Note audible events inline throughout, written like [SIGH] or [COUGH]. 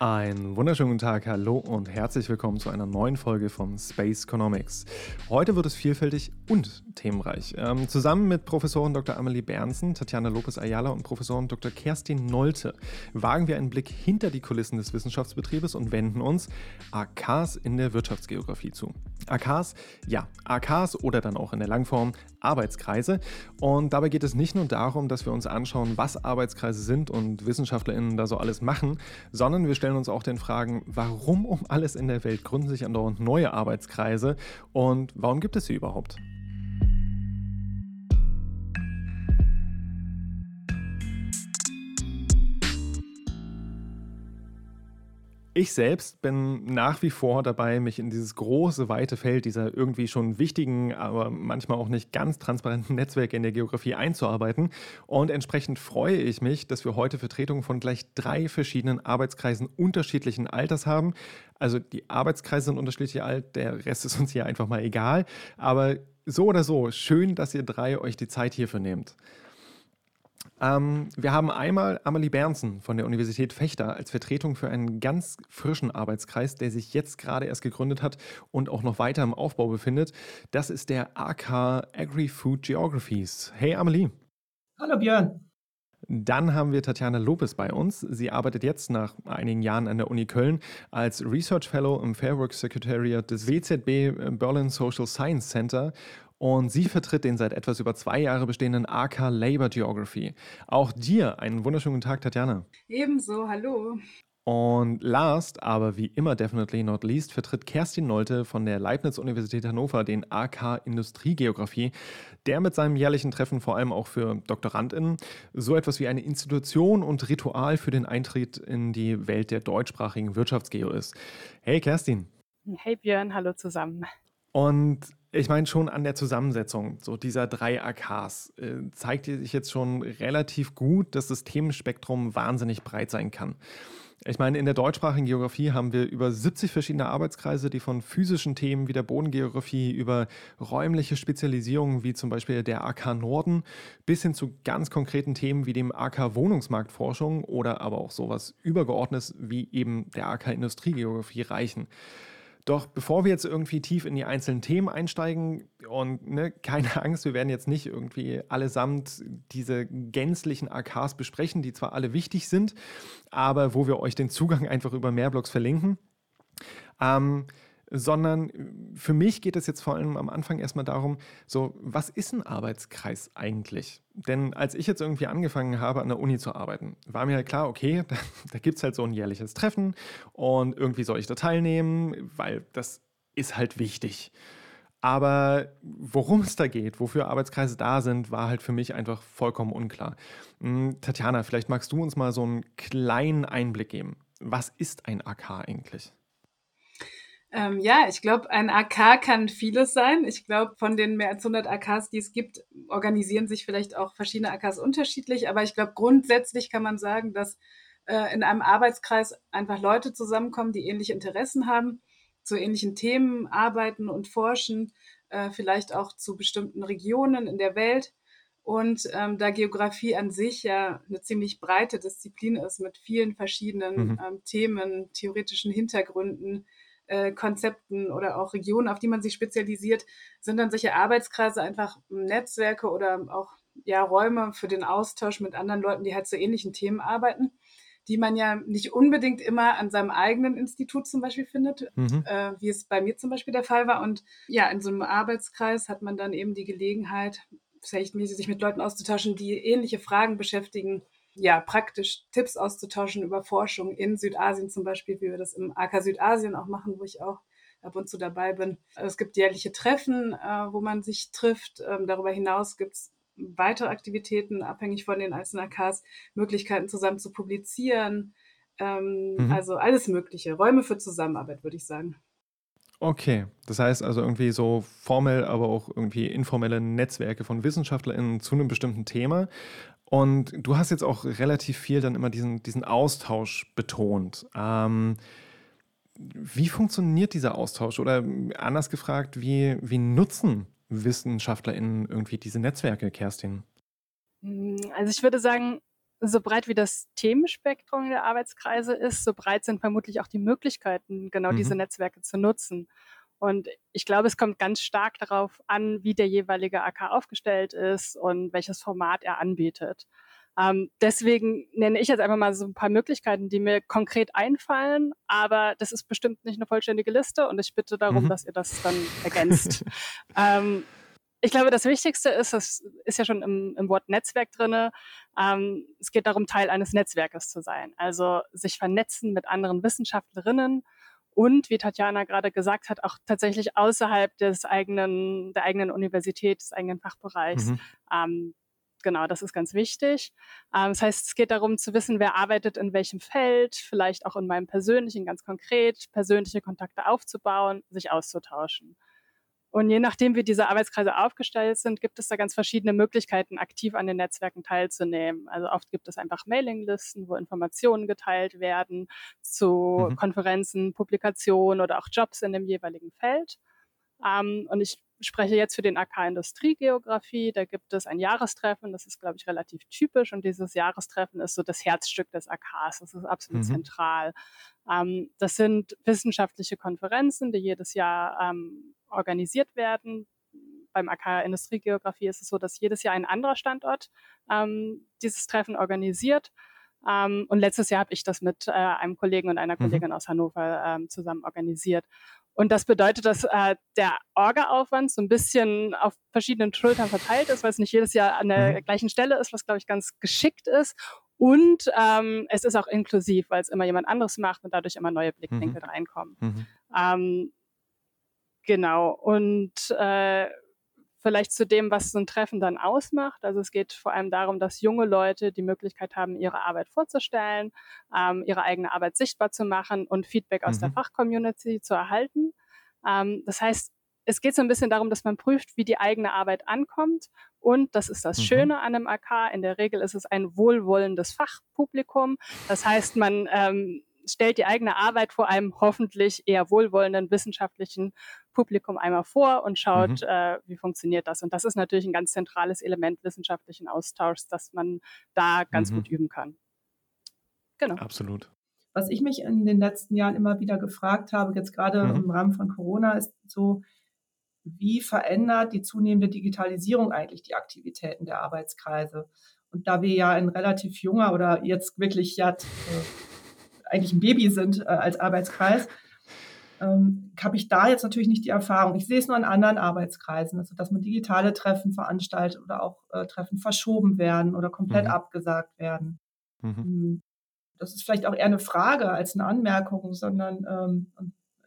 Einen wunderschönen Tag, hallo und herzlich willkommen zu einer neuen Folge von Space Economics. Heute wird es vielfältig und themenreich. Ähm, zusammen mit Professorin Dr. Amelie Bernsen, Tatjana Lopez-Ayala und Professorin Dr. Kerstin Nolte wagen wir einen Blick hinter die Kulissen des Wissenschaftsbetriebes und wenden uns AKs in der Wirtschaftsgeografie zu. AKs, ja, AKs oder dann auch in der Langform Arbeitskreise. Und dabei geht es nicht nur darum, dass wir uns anschauen, was Arbeitskreise sind und WissenschaftlerInnen da so alles machen, sondern wir stellen stellen uns auch den Fragen, warum um alles in der Welt gründen sich andauernd neue Arbeitskreise und warum gibt es sie überhaupt? Ich selbst bin nach wie vor dabei, mich in dieses große, weite Feld dieser irgendwie schon wichtigen, aber manchmal auch nicht ganz transparenten Netzwerke in der Geografie einzuarbeiten. Und entsprechend freue ich mich, dass wir heute Vertretungen von gleich drei verschiedenen Arbeitskreisen unterschiedlichen Alters haben. Also die Arbeitskreise sind unterschiedlich alt, der Rest ist uns hier einfach mal egal. Aber so oder so, schön, dass ihr drei euch die Zeit hierfür nehmt. Ähm, wir haben einmal Amelie Bernsen von der Universität Fechter als Vertretung für einen ganz frischen Arbeitskreis, der sich jetzt gerade erst gegründet hat und auch noch weiter im Aufbau befindet. Das ist der AK Agri-Food Geographies. Hey Amelie. Hallo Björn. Dann haben wir Tatjana Lopez bei uns. Sie arbeitet jetzt nach einigen Jahren an der Uni Köln als Research Fellow im Fairwork Secretariat des WZB Berlin Social Science Center und sie vertritt den seit etwas über zwei Jahren bestehenden AK Labor Geography. Auch dir einen wunderschönen Tag, Tatjana. Ebenso, hallo. Und last, aber wie immer definitely not least, vertritt Kerstin Nolte von der Leibniz-Universität Hannover den AK Industriegeografie, der mit seinem jährlichen Treffen vor allem auch für DoktorandInnen so etwas wie eine Institution und Ritual für den Eintritt in die Welt der deutschsprachigen Wirtschaftsgeo ist. Hey Kerstin. Hey Björn, hallo zusammen. Und ich meine, schon an der Zusammensetzung so dieser drei AKs äh, zeigt sich jetzt schon relativ gut, dass das Themenspektrum wahnsinnig breit sein kann. Ich meine, in der deutschsprachigen Geografie haben wir über 70 verschiedene Arbeitskreise, die von physischen Themen wie der Bodengeografie über räumliche Spezialisierungen wie zum Beispiel der AK Norden bis hin zu ganz konkreten Themen wie dem AK Wohnungsmarktforschung oder aber auch sowas Übergeordnetes wie eben der AK Industriegeografie reichen. Doch bevor wir jetzt irgendwie tief in die einzelnen Themen einsteigen und ne, keine [LAUGHS] Angst, wir werden jetzt nicht irgendwie allesamt diese gänzlichen AKs besprechen, die zwar alle wichtig sind, aber wo wir euch den Zugang einfach über Mehrblogs verlinken. Ähm, sondern für mich geht es jetzt vor allem am Anfang erstmal darum, so, was ist ein Arbeitskreis eigentlich? Denn als ich jetzt irgendwie angefangen habe, an der Uni zu arbeiten, war mir halt klar, okay, [LAUGHS] da, da gibt es halt so ein jährliches Treffen und irgendwie soll ich da teilnehmen, weil das ist halt wichtig. Aber worum es da geht, wofür Arbeitskreise da sind, war halt für mich einfach vollkommen unklar. Hm, Tatjana, vielleicht magst du uns mal so einen kleinen Einblick geben. Was ist ein AK eigentlich? Ähm, ja, ich glaube, ein AK kann vieles sein. Ich glaube, von den mehr als 100 AKs, die es gibt, organisieren sich vielleicht auch verschiedene AKs unterschiedlich. Aber ich glaube, grundsätzlich kann man sagen, dass äh, in einem Arbeitskreis einfach Leute zusammenkommen, die ähnliche Interessen haben, zu ähnlichen Themen arbeiten und forschen, äh, vielleicht auch zu bestimmten Regionen in der Welt. Und ähm, da Geografie an sich ja eine ziemlich breite Disziplin ist mit vielen verschiedenen mhm. ähm, Themen, theoretischen Hintergründen, äh, Konzepten oder auch Regionen, auf die man sich spezialisiert, sind dann solche Arbeitskreise einfach Netzwerke oder auch ja, Räume für den Austausch mit anderen Leuten, die halt zu ähnlichen Themen arbeiten, die man ja nicht unbedingt immer an seinem eigenen Institut zum Beispiel findet, mhm. äh, wie es bei mir zum Beispiel der Fall war. Und ja, in so einem Arbeitskreis hat man dann eben die Gelegenheit, vielleicht sich mit Leuten auszutauschen, die ähnliche Fragen beschäftigen, ja, praktisch Tipps auszutauschen über Forschung in Südasien zum Beispiel, wie wir das im AK Südasien auch machen, wo ich auch ab und zu dabei bin. Es gibt jährliche Treffen, äh, wo man sich trifft. Ähm, darüber hinaus gibt es weitere Aktivitäten, abhängig von den einzelnen AKs, Möglichkeiten zusammen zu publizieren. Ähm, mhm. Also alles Mögliche. Räume für Zusammenarbeit, würde ich sagen. Okay, das heißt also irgendwie so formell, aber auch irgendwie informelle Netzwerke von WissenschaftlerInnen zu einem bestimmten Thema. Und du hast jetzt auch relativ viel dann immer diesen, diesen Austausch betont. Ähm, wie funktioniert dieser Austausch? Oder anders gefragt, wie, wie nutzen WissenschaftlerInnen irgendwie diese Netzwerke, Kerstin? Hm, also ich würde sagen, so breit wie das Themenspektrum der Arbeitskreise ist, so breit sind vermutlich auch die Möglichkeiten, genau mhm. diese Netzwerke zu nutzen. Und ich glaube, es kommt ganz stark darauf an, wie der jeweilige AK aufgestellt ist und welches Format er anbietet. Ähm, deswegen nenne ich jetzt einfach mal so ein paar Möglichkeiten, die mir konkret einfallen, aber das ist bestimmt nicht eine vollständige Liste und ich bitte darum, mhm. dass ihr das dann ergänzt. [LAUGHS] ähm, ich glaube, das Wichtigste ist, es ist ja schon im, im Wort Netzwerk drinne. Ähm, es geht darum, Teil eines Netzwerkes zu sein, also sich vernetzen mit anderen Wissenschaftlerinnen und, wie Tatjana gerade gesagt hat, auch tatsächlich außerhalb des eigenen, der eigenen Universität, des eigenen Fachbereichs. Mhm. Ähm, genau, das ist ganz wichtig. Ähm, das heißt, es geht darum zu wissen, wer arbeitet in welchem Feld, vielleicht auch in meinem persönlichen, ganz konkret, persönliche Kontakte aufzubauen, sich auszutauschen. Und je nachdem, wie diese Arbeitskreise aufgestellt sind, gibt es da ganz verschiedene Möglichkeiten, aktiv an den Netzwerken teilzunehmen. Also oft gibt es einfach Mailinglisten, wo Informationen geteilt werden zu mhm. Konferenzen, Publikationen oder auch Jobs in dem jeweiligen Feld. Ähm, und ich spreche jetzt für den AK Industriegeografie. Da gibt es ein Jahrestreffen. Das ist, glaube ich, relativ typisch. Und dieses Jahrestreffen ist so das Herzstück des AKs. Das ist absolut mhm. zentral. Ähm, das sind wissenschaftliche Konferenzen, die jedes Jahr ähm, organisiert werden. Beim AK Industriegeografie ist es so, dass jedes Jahr ein anderer Standort ähm, dieses Treffen organisiert. Ähm, und letztes Jahr habe ich das mit äh, einem Kollegen und einer mhm. Kollegin mhm. aus Hannover ähm, zusammen organisiert. Und das bedeutet, dass äh, der Orga-Aufwand so ein bisschen auf verschiedenen Schultern verteilt ist, weil es nicht jedes Jahr an der mhm. gleichen Stelle ist, was, glaube ich, ganz geschickt ist. Und ähm, es ist auch inklusiv, weil es immer jemand anderes macht und dadurch immer neue Blickwinkel mhm. reinkommen. Mhm. Ähm, genau. Und äh, vielleicht zu dem, was so ein Treffen dann ausmacht. Also es geht vor allem darum, dass junge Leute die Möglichkeit haben, ihre Arbeit vorzustellen, ähm, ihre eigene Arbeit sichtbar zu machen und Feedback aus mhm. der Fachcommunity zu erhalten. Ähm, das heißt, es geht so ein bisschen darum, dass man prüft, wie die eigene Arbeit ankommt. Und das ist das mhm. Schöne an einem AK. In der Regel ist es ein wohlwollendes Fachpublikum. Das heißt, man ähm, stellt die eigene Arbeit vor einem hoffentlich eher wohlwollenden wissenschaftlichen Publikum einmal vor und schaut, mhm. äh, wie funktioniert das. Und das ist natürlich ein ganz zentrales Element wissenschaftlichen Austauschs, dass man da ganz mhm. gut üben kann. Genau. Absolut. Was ich mich in den letzten Jahren immer wieder gefragt habe, jetzt gerade mhm. im Rahmen von Corona, ist so, wie verändert die zunehmende Digitalisierung eigentlich die Aktivitäten der Arbeitskreise? Und da wir ja ein relativ junger oder jetzt wirklich ja äh, eigentlich ein Baby sind äh, als Arbeitskreis, ähm, habe ich da jetzt natürlich nicht die Erfahrung. Ich sehe es nur in anderen Arbeitskreisen, also dass man digitale Treffen veranstaltet oder auch äh, Treffen verschoben werden oder komplett mhm. abgesagt werden. Mhm. Hm. Das ist vielleicht auch eher eine Frage als eine Anmerkung, sondern ähm,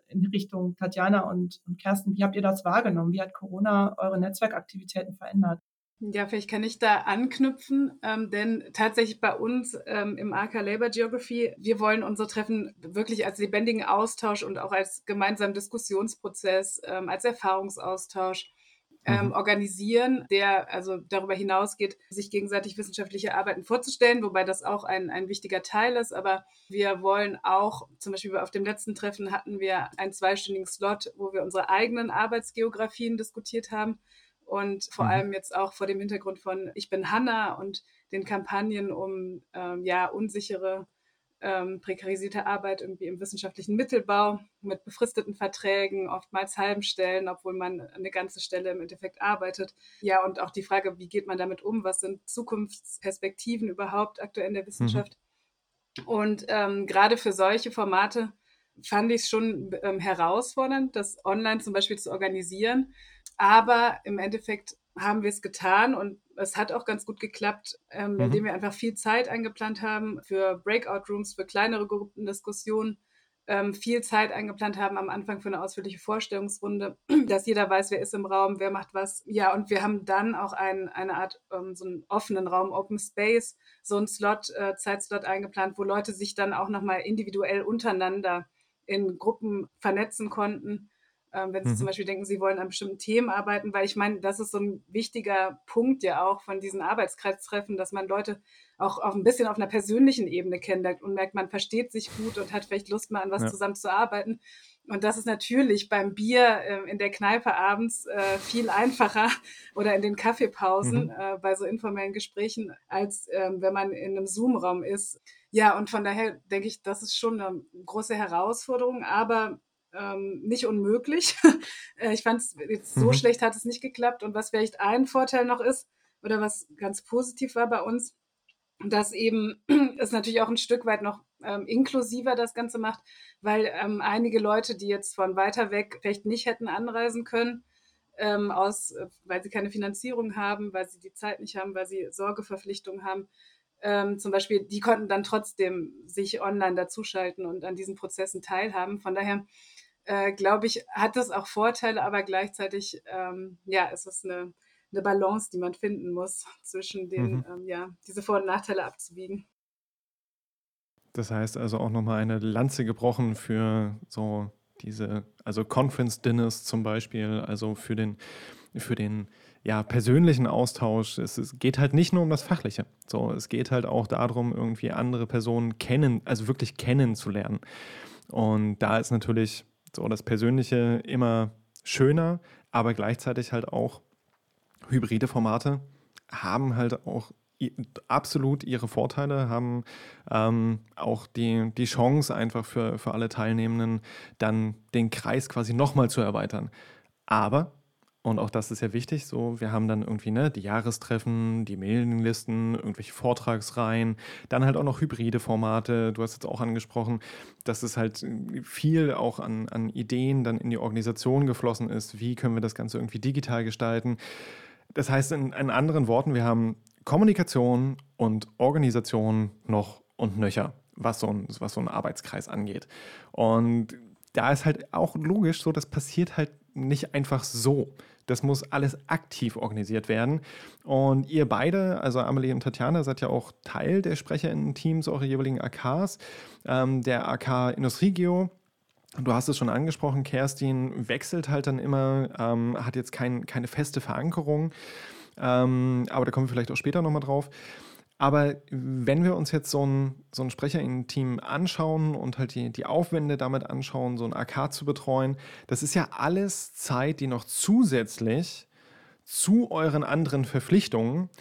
in Richtung Tatjana und, und Kerstin, wie habt ihr das wahrgenommen? Wie hat Corona eure Netzwerkaktivitäten verändert? Ja, vielleicht kann ich da anknüpfen, ähm, denn tatsächlich bei uns ähm, im AK Labor Geography, wir wollen unsere Treffen wirklich als lebendigen Austausch und auch als gemeinsamen Diskussionsprozess, ähm, als Erfahrungsaustausch ähm, mhm. organisieren, der also darüber hinausgeht, sich gegenseitig wissenschaftliche Arbeiten vorzustellen, wobei das auch ein, ein wichtiger Teil ist. Aber wir wollen auch, zum Beispiel auf dem letzten Treffen hatten wir einen zweistündigen Slot, wo wir unsere eigenen Arbeitsgeografien diskutiert haben und vor mhm. allem jetzt auch vor dem Hintergrund von Ich bin Hanna und den Kampagnen um ähm, ja unsichere, ähm, prekarisierte Arbeit irgendwie im wissenschaftlichen Mittelbau mit befristeten Verträgen, oftmals halben Stellen, obwohl man eine ganze Stelle im Endeffekt arbeitet. Ja, und auch die Frage, wie geht man damit um? Was sind Zukunftsperspektiven überhaupt aktuell in der mhm. Wissenschaft? Mhm. Und ähm, gerade für solche Formate fand ich es schon ähm, herausfordernd, das online zum Beispiel zu organisieren aber im Endeffekt haben wir es getan und es hat auch ganz gut geklappt, ähm, mhm. indem wir einfach viel Zeit eingeplant haben für Breakout-Rooms, für kleinere Gruppendiskussionen, ähm, viel Zeit eingeplant haben am Anfang für eine ausführliche Vorstellungsrunde, [CLEARS THROAT] dass jeder weiß, wer ist im Raum, wer macht was. Ja, und wir haben dann auch ein, eine Art, ähm, so einen offenen Raum, Open Space, so einen Slot, äh, Zeitslot eingeplant, wo Leute sich dann auch nochmal individuell untereinander in Gruppen vernetzen konnten ähm, wenn Sie mhm. zum Beispiel denken, Sie wollen an bestimmten Themen arbeiten, weil ich meine, das ist so ein wichtiger Punkt ja auch von diesen Arbeitskreistreffen, dass man Leute auch auf ein bisschen auf einer persönlichen Ebene kennenlernt und merkt, man versteht sich gut und hat vielleicht Lust, mal an was ja. zusammen zu arbeiten. Und das ist natürlich beim Bier äh, in der Kneipe abends äh, viel einfacher [LAUGHS] oder in den Kaffeepausen mhm. äh, bei so informellen Gesprächen, als ähm, wenn man in einem Zoom-Raum ist. Ja, und von daher denke ich, das ist schon eine große Herausforderung, aber ähm, nicht unmöglich. [LAUGHS] Äh, ich fand es jetzt so mhm. schlecht hat es nicht geklappt. Und was vielleicht ein Vorteil noch ist, oder was ganz positiv war bei uns, dass eben [CLEARS THROAT] es natürlich auch ein Stück weit noch ähm, inklusiver das Ganze macht, weil ähm, einige Leute, die jetzt von weiter weg vielleicht nicht hätten anreisen können, ähm, aus, äh, weil sie keine Finanzierung haben, weil sie die Zeit nicht haben, weil sie Sorgeverpflichtungen haben, ähm, zum Beispiel, die konnten dann trotzdem sich online dazuschalten und an diesen Prozessen teilhaben. Von daher äh, glaube ich, hat das auch Vorteile, aber gleichzeitig, ähm, ja, ist es eine, eine Balance, die man finden muss, zwischen den, mhm. ähm, ja, diese Vor- und Nachteile abzuwiegen. Das heißt also auch nochmal eine Lanze gebrochen für so diese, also Conference Dinners zum Beispiel, also für den, für den ja, persönlichen Austausch. Es, es, geht halt nicht nur um das Fachliche. So, es geht halt auch darum, irgendwie andere Personen kennen, also wirklich kennenzulernen. Und da ist natürlich so das Persönliche immer schöner, aber gleichzeitig halt auch hybride Formate haben halt auch absolut ihre Vorteile, haben ähm, auch die, die Chance einfach für, für alle Teilnehmenden dann den Kreis quasi nochmal zu erweitern. Aber und auch das ist ja wichtig. So, wir haben dann irgendwie ne, die Jahrestreffen, die Mailinglisten, irgendwelche Vortragsreihen, dann halt auch noch hybride Formate. Du hast jetzt auch angesprochen, dass es halt viel auch an, an Ideen dann in die Organisation geflossen ist. Wie können wir das Ganze irgendwie digital gestalten? Das heißt, in, in anderen Worten, wir haben Kommunikation und Organisation noch und nöcher, was so ein, was so ein Arbeitskreis angeht. Und da ist halt auch logisch so, das passiert halt nicht einfach so. Das muss alles aktiv organisiert werden. Und ihr beide, also Amelie und Tatjana, seid ja auch Teil der SprecherInnen-Teams eurer jeweiligen AKs. Ähm, der AK Industriegeo, Du hast es schon angesprochen, Kerstin wechselt halt dann immer, ähm, hat jetzt kein, keine feste Verankerung, ähm, aber da kommen wir vielleicht auch später nochmal drauf. Aber wenn wir uns jetzt so ein, so ein Sprecherinnen-Team anschauen und halt die, die Aufwände damit anschauen, so ein AK zu betreuen, das ist ja alles Zeit, die noch zusätzlich zu euren anderen Verpflichtungen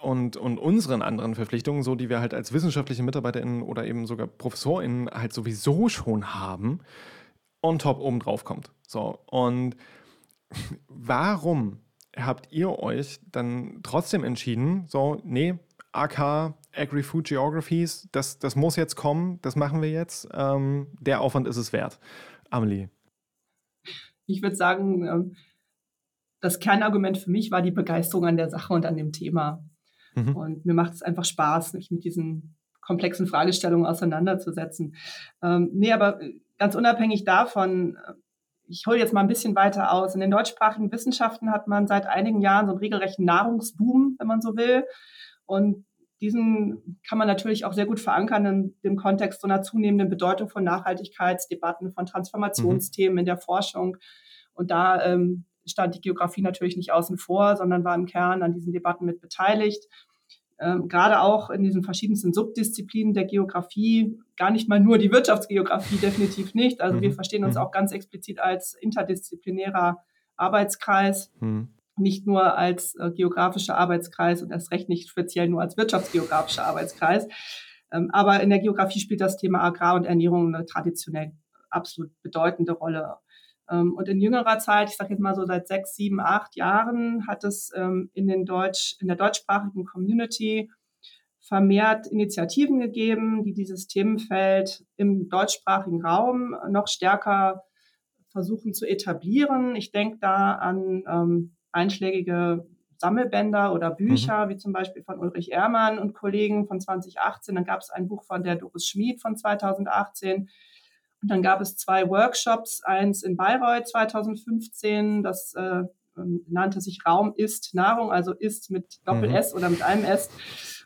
und, und unseren anderen Verpflichtungen, so die wir halt als wissenschaftliche MitarbeiterInnen oder eben sogar ProfessorInnen halt sowieso schon haben, on top oben drauf kommt. So, und warum habt ihr euch dann trotzdem entschieden, so, nee, AK Agri-Food Geographies, das, das muss jetzt kommen, das machen wir jetzt. Ähm, der Aufwand ist es wert. Amelie. Ich würde sagen, ähm, das Kernargument für mich war die Begeisterung an der Sache und an dem Thema. Mhm. Und mir macht es einfach Spaß, mich mit diesen komplexen Fragestellungen auseinanderzusetzen. Ähm, nee, aber ganz unabhängig davon, äh, ich hole jetzt mal ein bisschen weiter aus. In den deutschsprachigen Wissenschaften hat man seit einigen Jahren so einen regelrechten Nahrungsboom, wenn man so will. Und diesen kann man natürlich auch sehr gut verankern in dem Kontext so einer zunehmenden Bedeutung von Nachhaltigkeitsdebatten, von Transformationsthemen mhm. in der Forschung. Und da ähm, stand die Geografie natürlich nicht außen vor, sondern war im Kern an diesen Debatten mit beteiligt. Ähm, gerade auch in diesen verschiedensten Subdisziplinen der Geografie, gar nicht mal nur die Wirtschaftsgeografie, [LAUGHS] definitiv nicht. Also mhm. wir verstehen uns mhm. auch ganz explizit als interdisziplinärer Arbeitskreis. Mhm nicht nur als äh, geografischer Arbeitskreis und erst recht nicht speziell nur als wirtschaftsgeografischer Arbeitskreis. Ähm, aber in der Geografie spielt das Thema Agrar und Ernährung eine traditionell absolut bedeutende Rolle. Ähm, und in jüngerer Zeit, ich sage jetzt mal so seit sechs, sieben, acht Jahren, hat es ähm, in, den Deutsch, in der deutschsprachigen Community vermehrt Initiativen gegeben, die dieses Themenfeld im deutschsprachigen Raum noch stärker versuchen zu etablieren. Ich denke da an ähm, einschlägige Sammelbänder oder Bücher, mhm. wie zum Beispiel von Ulrich Ehrmann und Kollegen von 2018. Dann gab es ein Buch von der Doris Schmid von 2018. Und dann gab es zwei Workshops, eins in Bayreuth 2015, das äh, nannte sich Raum ist Nahrung, also ist mit Doppel-S mhm. oder mit einem S.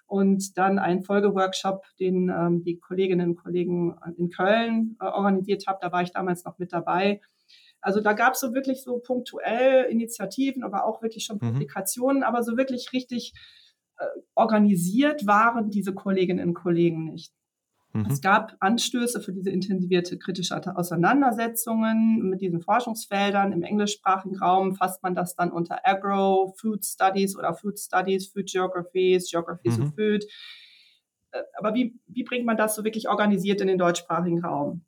Und dann ein Folgeworkshop, den ähm, die Kolleginnen und Kollegen in Köln äh, organisiert haben. Da war ich damals noch mit dabei Also da gab es so wirklich so punktuell Initiativen, aber auch wirklich schon mhm. Publikationen, mhm. aber so wirklich richtig äh, organisiert waren diese Kolleginnen und Kollegen nicht. Mhm. Es gab Anstöße für diese intensivierte kritische Auseinandersetzungen mit diesen Forschungsfeldern. Im englischsprachigen Raum fasst man das dann unter Agro, Food Studies oder Food Studies, Food Geographies, Geographies mhm. of Food. Äh, aber wie, wie bringt man das so wirklich organisiert in den deutschsprachigen Raum?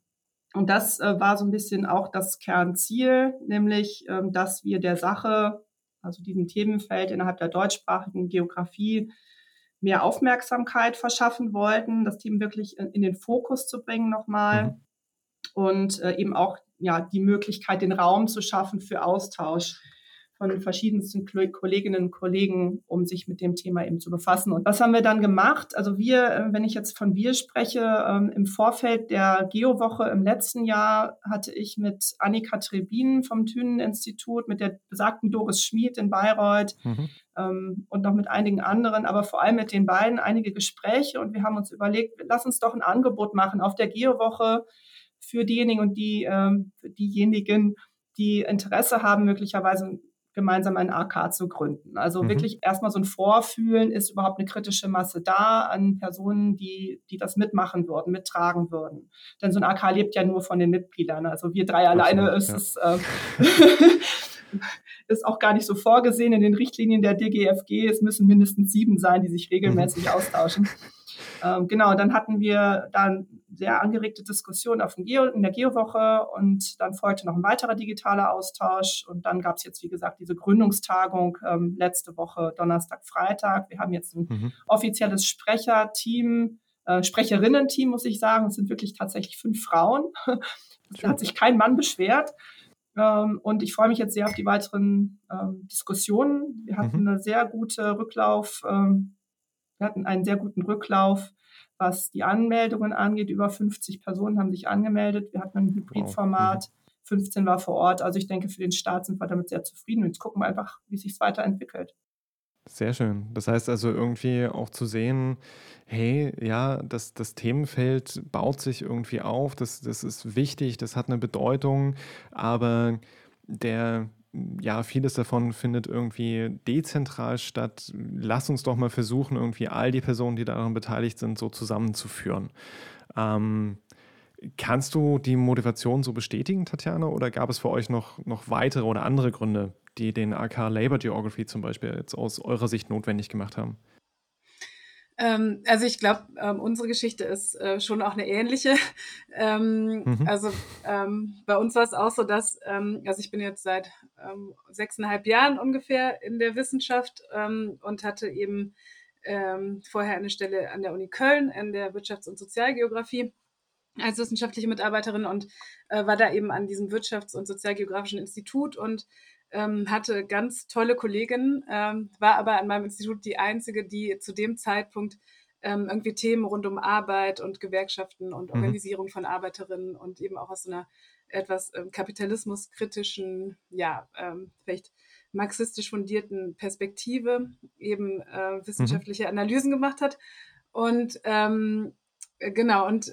Und das äh, war so ein bisschen auch das Kernziel, nämlich, ähm, dass wir der Sache, also diesem Themenfeld innerhalb der deutschsprachigen Geografie, mehr Aufmerksamkeit verschaffen wollten, das Team wirklich in, in den Fokus zu bringen nochmal mhm. und äh, eben auch ja die Möglichkeit, den Raum zu schaffen für Austausch von verschiedensten Kolleginnen und Kollegen, um sich mit dem Thema eben zu befassen. Und was haben wir dann gemacht? Also wir, äh, wenn ich jetzt von wir spreche, ähm, im Vorfeld der Geowoche im letzten Jahr hatte ich mit Annika Trebin vom Thünen-Institut, mit der besagten Doris Schmid in Bayreuth mhm. Ähm, und noch mit einigen anderen, aber vor allem mit den beiden einige Gespräche und wir haben uns überlegt, lass uns doch ein Angebot machen auf der Geowoche für diejenigen und die, ähm, für diejenigen, die Interesse haben, möglicherweise gemeinsam ein AK zu gründen. Also mhm. wirklich erstmal so ein Vorfühlen, ist überhaupt eine kritische Masse da an Personen, die, die das mitmachen würden, mittragen würden. Denn so ein AK lebt ja nur von den Mitgliedern. Also wir drei alleine ist ja. es. Äh, [LAUGHS] ist auch gar nicht so vorgesehen in den Richtlinien der DGFG. Es müssen mindestens sieben sein, die sich regelmäßig mhm. austauschen. Ähm, genau, dann hatten wir dann sehr angeregte Diskussion auf dem Geo, in der Geowoche und dann folgte noch ein weiterer digitaler Austausch und dann gab es jetzt, wie gesagt, diese Gründungstagung ähm, letzte Woche, Donnerstag, Freitag. Wir haben jetzt ein mhm. offizielles Sprecherteam, äh, Sprecherinnen-Team, muss ich sagen. Es sind wirklich tatsächlich fünf Frauen. [LAUGHS] da hat sich kein Mann beschwert. Ähm, und ich freue mich jetzt sehr auf die weiteren ähm, Diskussionen. Wir hatten mhm. eine sehr gute Rücklauf, ähm, wir hatten einen sehr guten Rücklauf, was die Anmeldungen angeht. Über 50 Personen haben sich angemeldet. Wir hatten ein Hybridformat. Wow. 15 mhm. war vor Ort. Also ich denke, für den Start sind wir damit sehr zufrieden. Jetzt gucken wir einfach, wie sich es weiterentwickelt. Sehr schön. Das heißt also irgendwie auch zu sehen, hey, ja, das, das Themenfeld baut sich irgendwie auf, das, das ist wichtig, das hat eine Bedeutung, aber der, ja, vieles davon findet irgendwie dezentral statt. Lass uns doch mal versuchen, irgendwie all die Personen, die daran beteiligt sind, so zusammenzuführen. Ähm, kannst du die Motivation so bestätigen, Tatjana, oder gab es für euch noch, noch weitere oder andere Gründe, die den AK Labor Geography zum Beispiel jetzt aus eurer Sicht notwendig gemacht haben? Ähm, also ich glaube, ähm, unsere Geschichte ist äh, schon auch eine ähnliche. [LAUGHS] Ähm, mhm. Also ähm, bei uns war es auch so, dass, ähm, also ich bin jetzt seit ähm, sechseinhalb Jahren ungefähr in der Wissenschaft und hatte eben vorher eine Stelle an der Uni Köln in der Wirtschafts- und Sozialgeografie als wissenschaftliche Mitarbeiterin und äh, war da eben an diesem Wirtschafts- und Sozialgeografischen Institut und ähm, hatte ganz tolle Kolleginnen, ähm, war aber an meinem Institut die einzige, die zu dem Zeitpunkt ähm, irgendwie Themen rund um Arbeit und Gewerkschaften und mhm. Organisierung von Arbeiterinnen und eben auch aus einer etwas ähm, kapitalismuskritischen, ja, ähm, vielleicht marxistisch fundierten Perspektive eben äh, wissenschaftliche mhm. Analysen gemacht hat. Und ähm, genau, und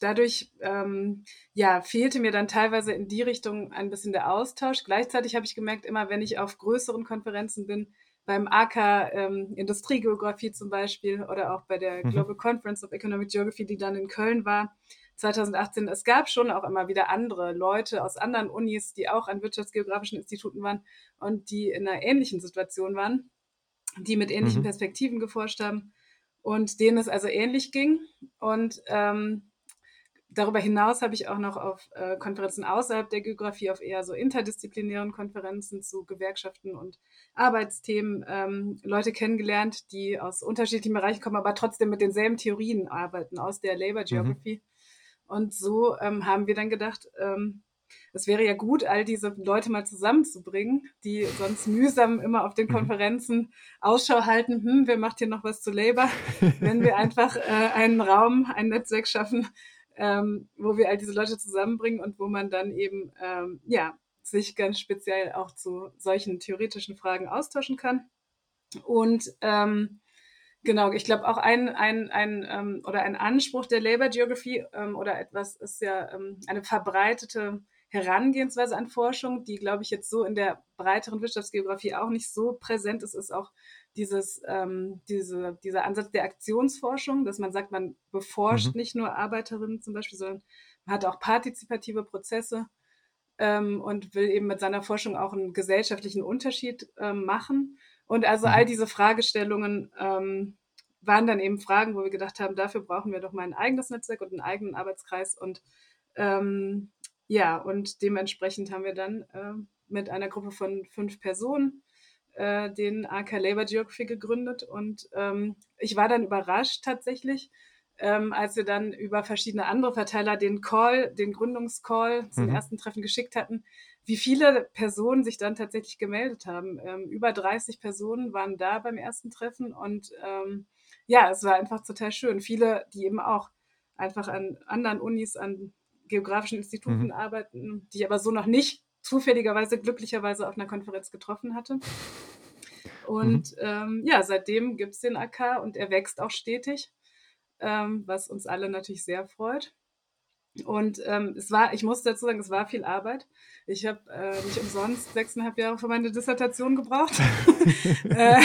dadurch ähm, ja, fehlte mir dann teilweise in die Richtung ein bisschen der Austausch. Gleichzeitig habe ich gemerkt, immer wenn ich auf größeren Konferenzen bin, beim AK ähm, Industriegeografie zum Beispiel oder auch bei der mhm. Global Conference of Economic Geography, die dann in Köln war, 2018, es gab schon auch immer wieder andere Leute aus anderen Unis, die auch an wirtschaftsgeografischen Instituten waren und die in einer ähnlichen Situation waren, die mit ähnlichen mhm. Perspektiven geforscht haben und denen es also ähnlich ging. Und ähm, darüber hinaus habe ich auch noch auf äh, Konferenzen außerhalb der Geografie, auf eher so interdisziplinären Konferenzen zu Gewerkschaften und Arbeitsthemen ähm, Leute kennengelernt, die aus unterschiedlichen Bereichen kommen, aber trotzdem mit denselben Theorien arbeiten aus der Labor mhm. Geography. Mhm. Und so ähm, haben wir dann gedacht, ähm, es wäre ja gut, all diese Leute mal zusammenzubringen, die sonst mühsam immer auf den mhm. Konferenzen Ausschau halten, hm, wer macht hier noch was zu Labour, wenn wir [LAUGHS] einfach äh, einen Raum, ein Netzwerk schaffen, ähm, wo wir all diese Leute zusammenbringen und wo man dann eben, ähm, ja, sich ganz speziell auch zu solchen theoretischen Fragen austauschen kann. Und ähm, genau, ich glaube auch ein, ein, ein ähm, oder ein Anspruch der Labor Geography ähm, oder etwas ist ja ähm, eine verbreitete Herangehensweise an Forschung, die, glaube ich, jetzt so in der breiteren Wirtschaftsgeografie auch nicht so präsent ist, ist auch dieses, ähm, diese, dieser Ansatz der Aktionsforschung, dass man sagt, man beforscht mhm. nicht nur Arbeiterinnen zum Beispiel, sondern man hat auch partizipative Prozesse ähm, und will eben mit seiner Forschung auch einen gesellschaftlichen Unterschied ähm, machen. Und also all mhm. diese Fragestellungen ähm, waren dann eben Fragen, wo wir gedacht haben, dafür brauchen wir doch mal ein eigenes Netzwerk und einen eigenen Arbeitskreis. Und ähm, ja, und dementsprechend haben wir dann äh, mit einer Gruppe von fünf Personen äh, den AK Labor Geography gegründet. Und ähm, ich war dann überrascht tatsächlich, ähm, als wir dann über verschiedene andere Verteiler den Call, den Gründungscall zum mhm. ersten Treffen geschickt hatten, wie viele Personen sich dann tatsächlich gemeldet haben. Ähm, über 30 Personen waren da beim ersten Treffen und ähm, ja, es war einfach total schön. Viele, die eben auch einfach an anderen Unis, an geografischen Instituten mhm. arbeiten, die ich aber so noch nicht zufälligerweise, glücklicherweise auf einer Konferenz getroffen hatte. Und mhm. ähm, ja, seitdem gibt es den AK und er wächst auch stetig, ähm, was uns alle natürlich sehr freut. Und ähm, es war, ich muss dazu sagen, es war viel Arbeit. Ich habe äh, nicht umsonst sechseinhalb Jahre für meine Dissertation gebraucht, [LAUGHS] äh,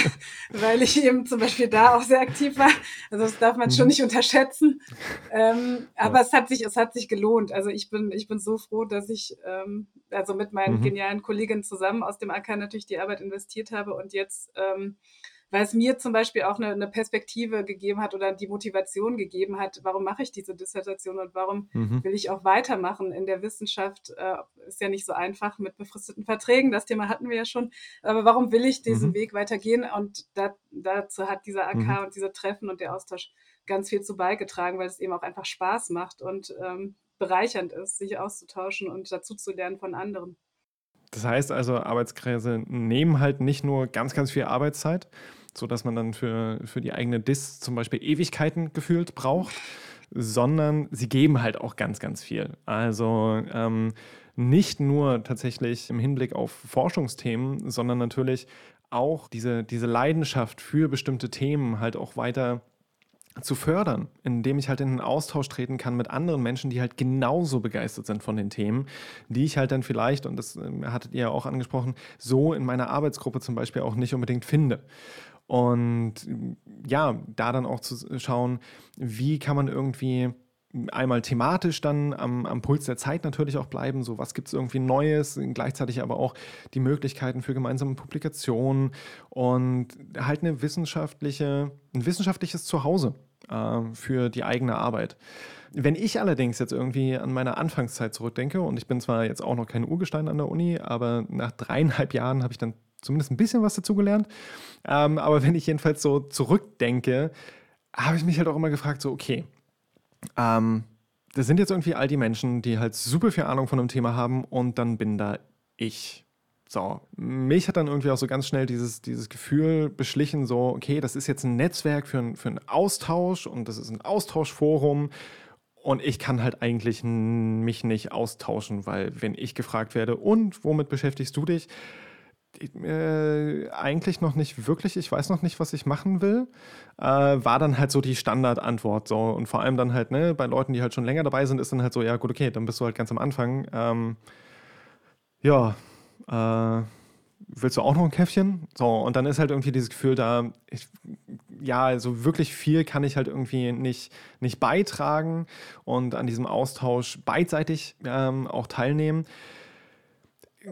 weil ich eben zum Beispiel da auch sehr aktiv war. Also das darf man schon mhm. nicht unterschätzen. Ähm, aber ja. es hat sich, es hat sich gelohnt. Also ich bin, ich bin so froh, dass ich ähm, also mit meinen mhm. genialen Kolleginnen zusammen aus dem AK natürlich die Arbeit investiert habe und jetzt ähm, weil es mir zum Beispiel auch eine, eine, Perspektive gegeben hat oder die Motivation gegeben hat, warum mache ich diese Dissertation und warum mhm. will ich auch weitermachen in der Wissenschaft. Äh, ist ja nicht so einfach mit befristeten Verträgen, das Thema hatten wir ja schon, aber warum will ich diesen mhm. Weg weitergehen? Und da, dazu hat dieser AK mhm. und diese Treffen und der Austausch ganz viel zu beigetragen, weil es eben auch einfach Spaß macht und ähm, bereichernd ist, sich auszutauschen und dazu zu lernen von anderen. Das heißt also, Arbeitskreise nehmen halt nicht nur ganz, ganz viel Arbeitszeit, so dass man dann für, für die eigene Dis zum Beispiel Ewigkeiten gefühlt braucht, sondern sie geben halt auch ganz, ganz viel. Also ähm, nicht nur tatsächlich im Hinblick auf Forschungsthemen, sondern natürlich auch diese, diese Leidenschaft für bestimmte Themen halt auch weiter zu fördern, indem ich halt in einen Austausch treten kann mit anderen Menschen, die halt genauso begeistert sind von den Themen, die ich halt dann vielleicht, und das ähm, hattet ihr ja auch angesprochen, so in meiner Arbeitsgruppe zum Beispiel auch nicht unbedingt finde. Und ja, da dann auch zu schauen, wie kann man irgendwie einmal thematisch dann am, am Puls der Zeit natürlich auch bleiben, so was gibt es irgendwie Neues, gleichzeitig aber auch die Möglichkeiten für gemeinsame Publikationen und halt eine wissenschaftliche, ein wissenschaftliches Zuhause äh, für die eigene Arbeit. Wenn ich allerdings jetzt irgendwie an meine Anfangszeit zurückdenke, und ich bin zwar jetzt auch noch kein Urgestein an der Uni, aber nach dreieinhalb Jahren habe ich dann zumindest ein bisschen was dazugelernt. Ähm, aber wenn ich jedenfalls so zurückdenke, habe ich mich halt auch immer gefragt, so, okay, ähm, das sind jetzt irgendwie all die Menschen, die halt super viel Ahnung von einem Thema haben und dann bin da ich. So, mich hat dann irgendwie auch so ganz schnell dieses, dieses Gefühl beschlichen, so, okay, das ist jetzt ein Netzwerk für, für einen Austausch und das ist ein Austauschforum und ich kann halt eigentlich mich nicht austauschen, weil wenn ich gefragt werde, und womit beschäftigst du dich? äh, eigentlich noch nicht wirklich, ich weiß noch nicht, was ich machen will, äh, war dann halt so die Standardantwort. So. Und vor allem dann halt, ne, bei Leuten, die halt schon länger dabei sind, ist dann halt so, ja gut, okay, dann bist du halt ganz am Anfang. Ähm, ja, äh, willst du auch noch ein Käffchen? So, und dann ist halt irgendwie dieses Gefühl da, ich, ja, also wirklich viel kann ich halt irgendwie nicht, nicht beitragen und an diesem Austausch beidseitig ähm, auch teilnehmen.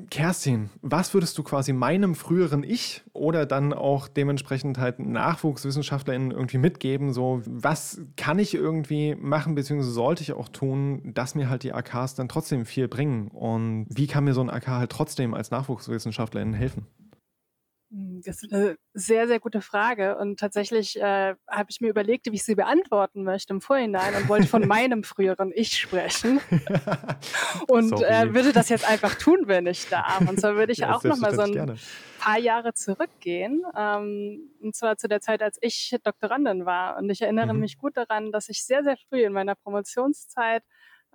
Kerstin, was würdest du quasi meinem früheren Ich oder dann auch dementsprechend halt NachwuchswissenschaftlerInnen irgendwie mitgeben? So, was kann ich irgendwie machen, beziehungsweise sollte ich auch tun, dass mir halt die AKs dann trotzdem viel bringen? Und wie kann mir so ein AK halt trotzdem als NachwuchswissenschaftlerInnen helfen? Hm, das ist eine sehr, sehr gute Frage. Und tatsächlich äh, habe ich mir überlegt, wie ich sie beantworten möchte im Vorhinein und wollte von [LAUGHS] meinem früheren Ich sprechen. [LAUGHS] und äh, würde das jetzt einfach tun, wenn ich darf. Und zwar würde ich [LAUGHS] ja, auch nochmal so ein gerne. paar Jahre zurückgehen. Ähm, und zwar zu der Zeit, als ich Doktorandin war. Und ich erinnere mhm. mich gut daran, dass ich sehr, sehr früh in meiner Promotionszeit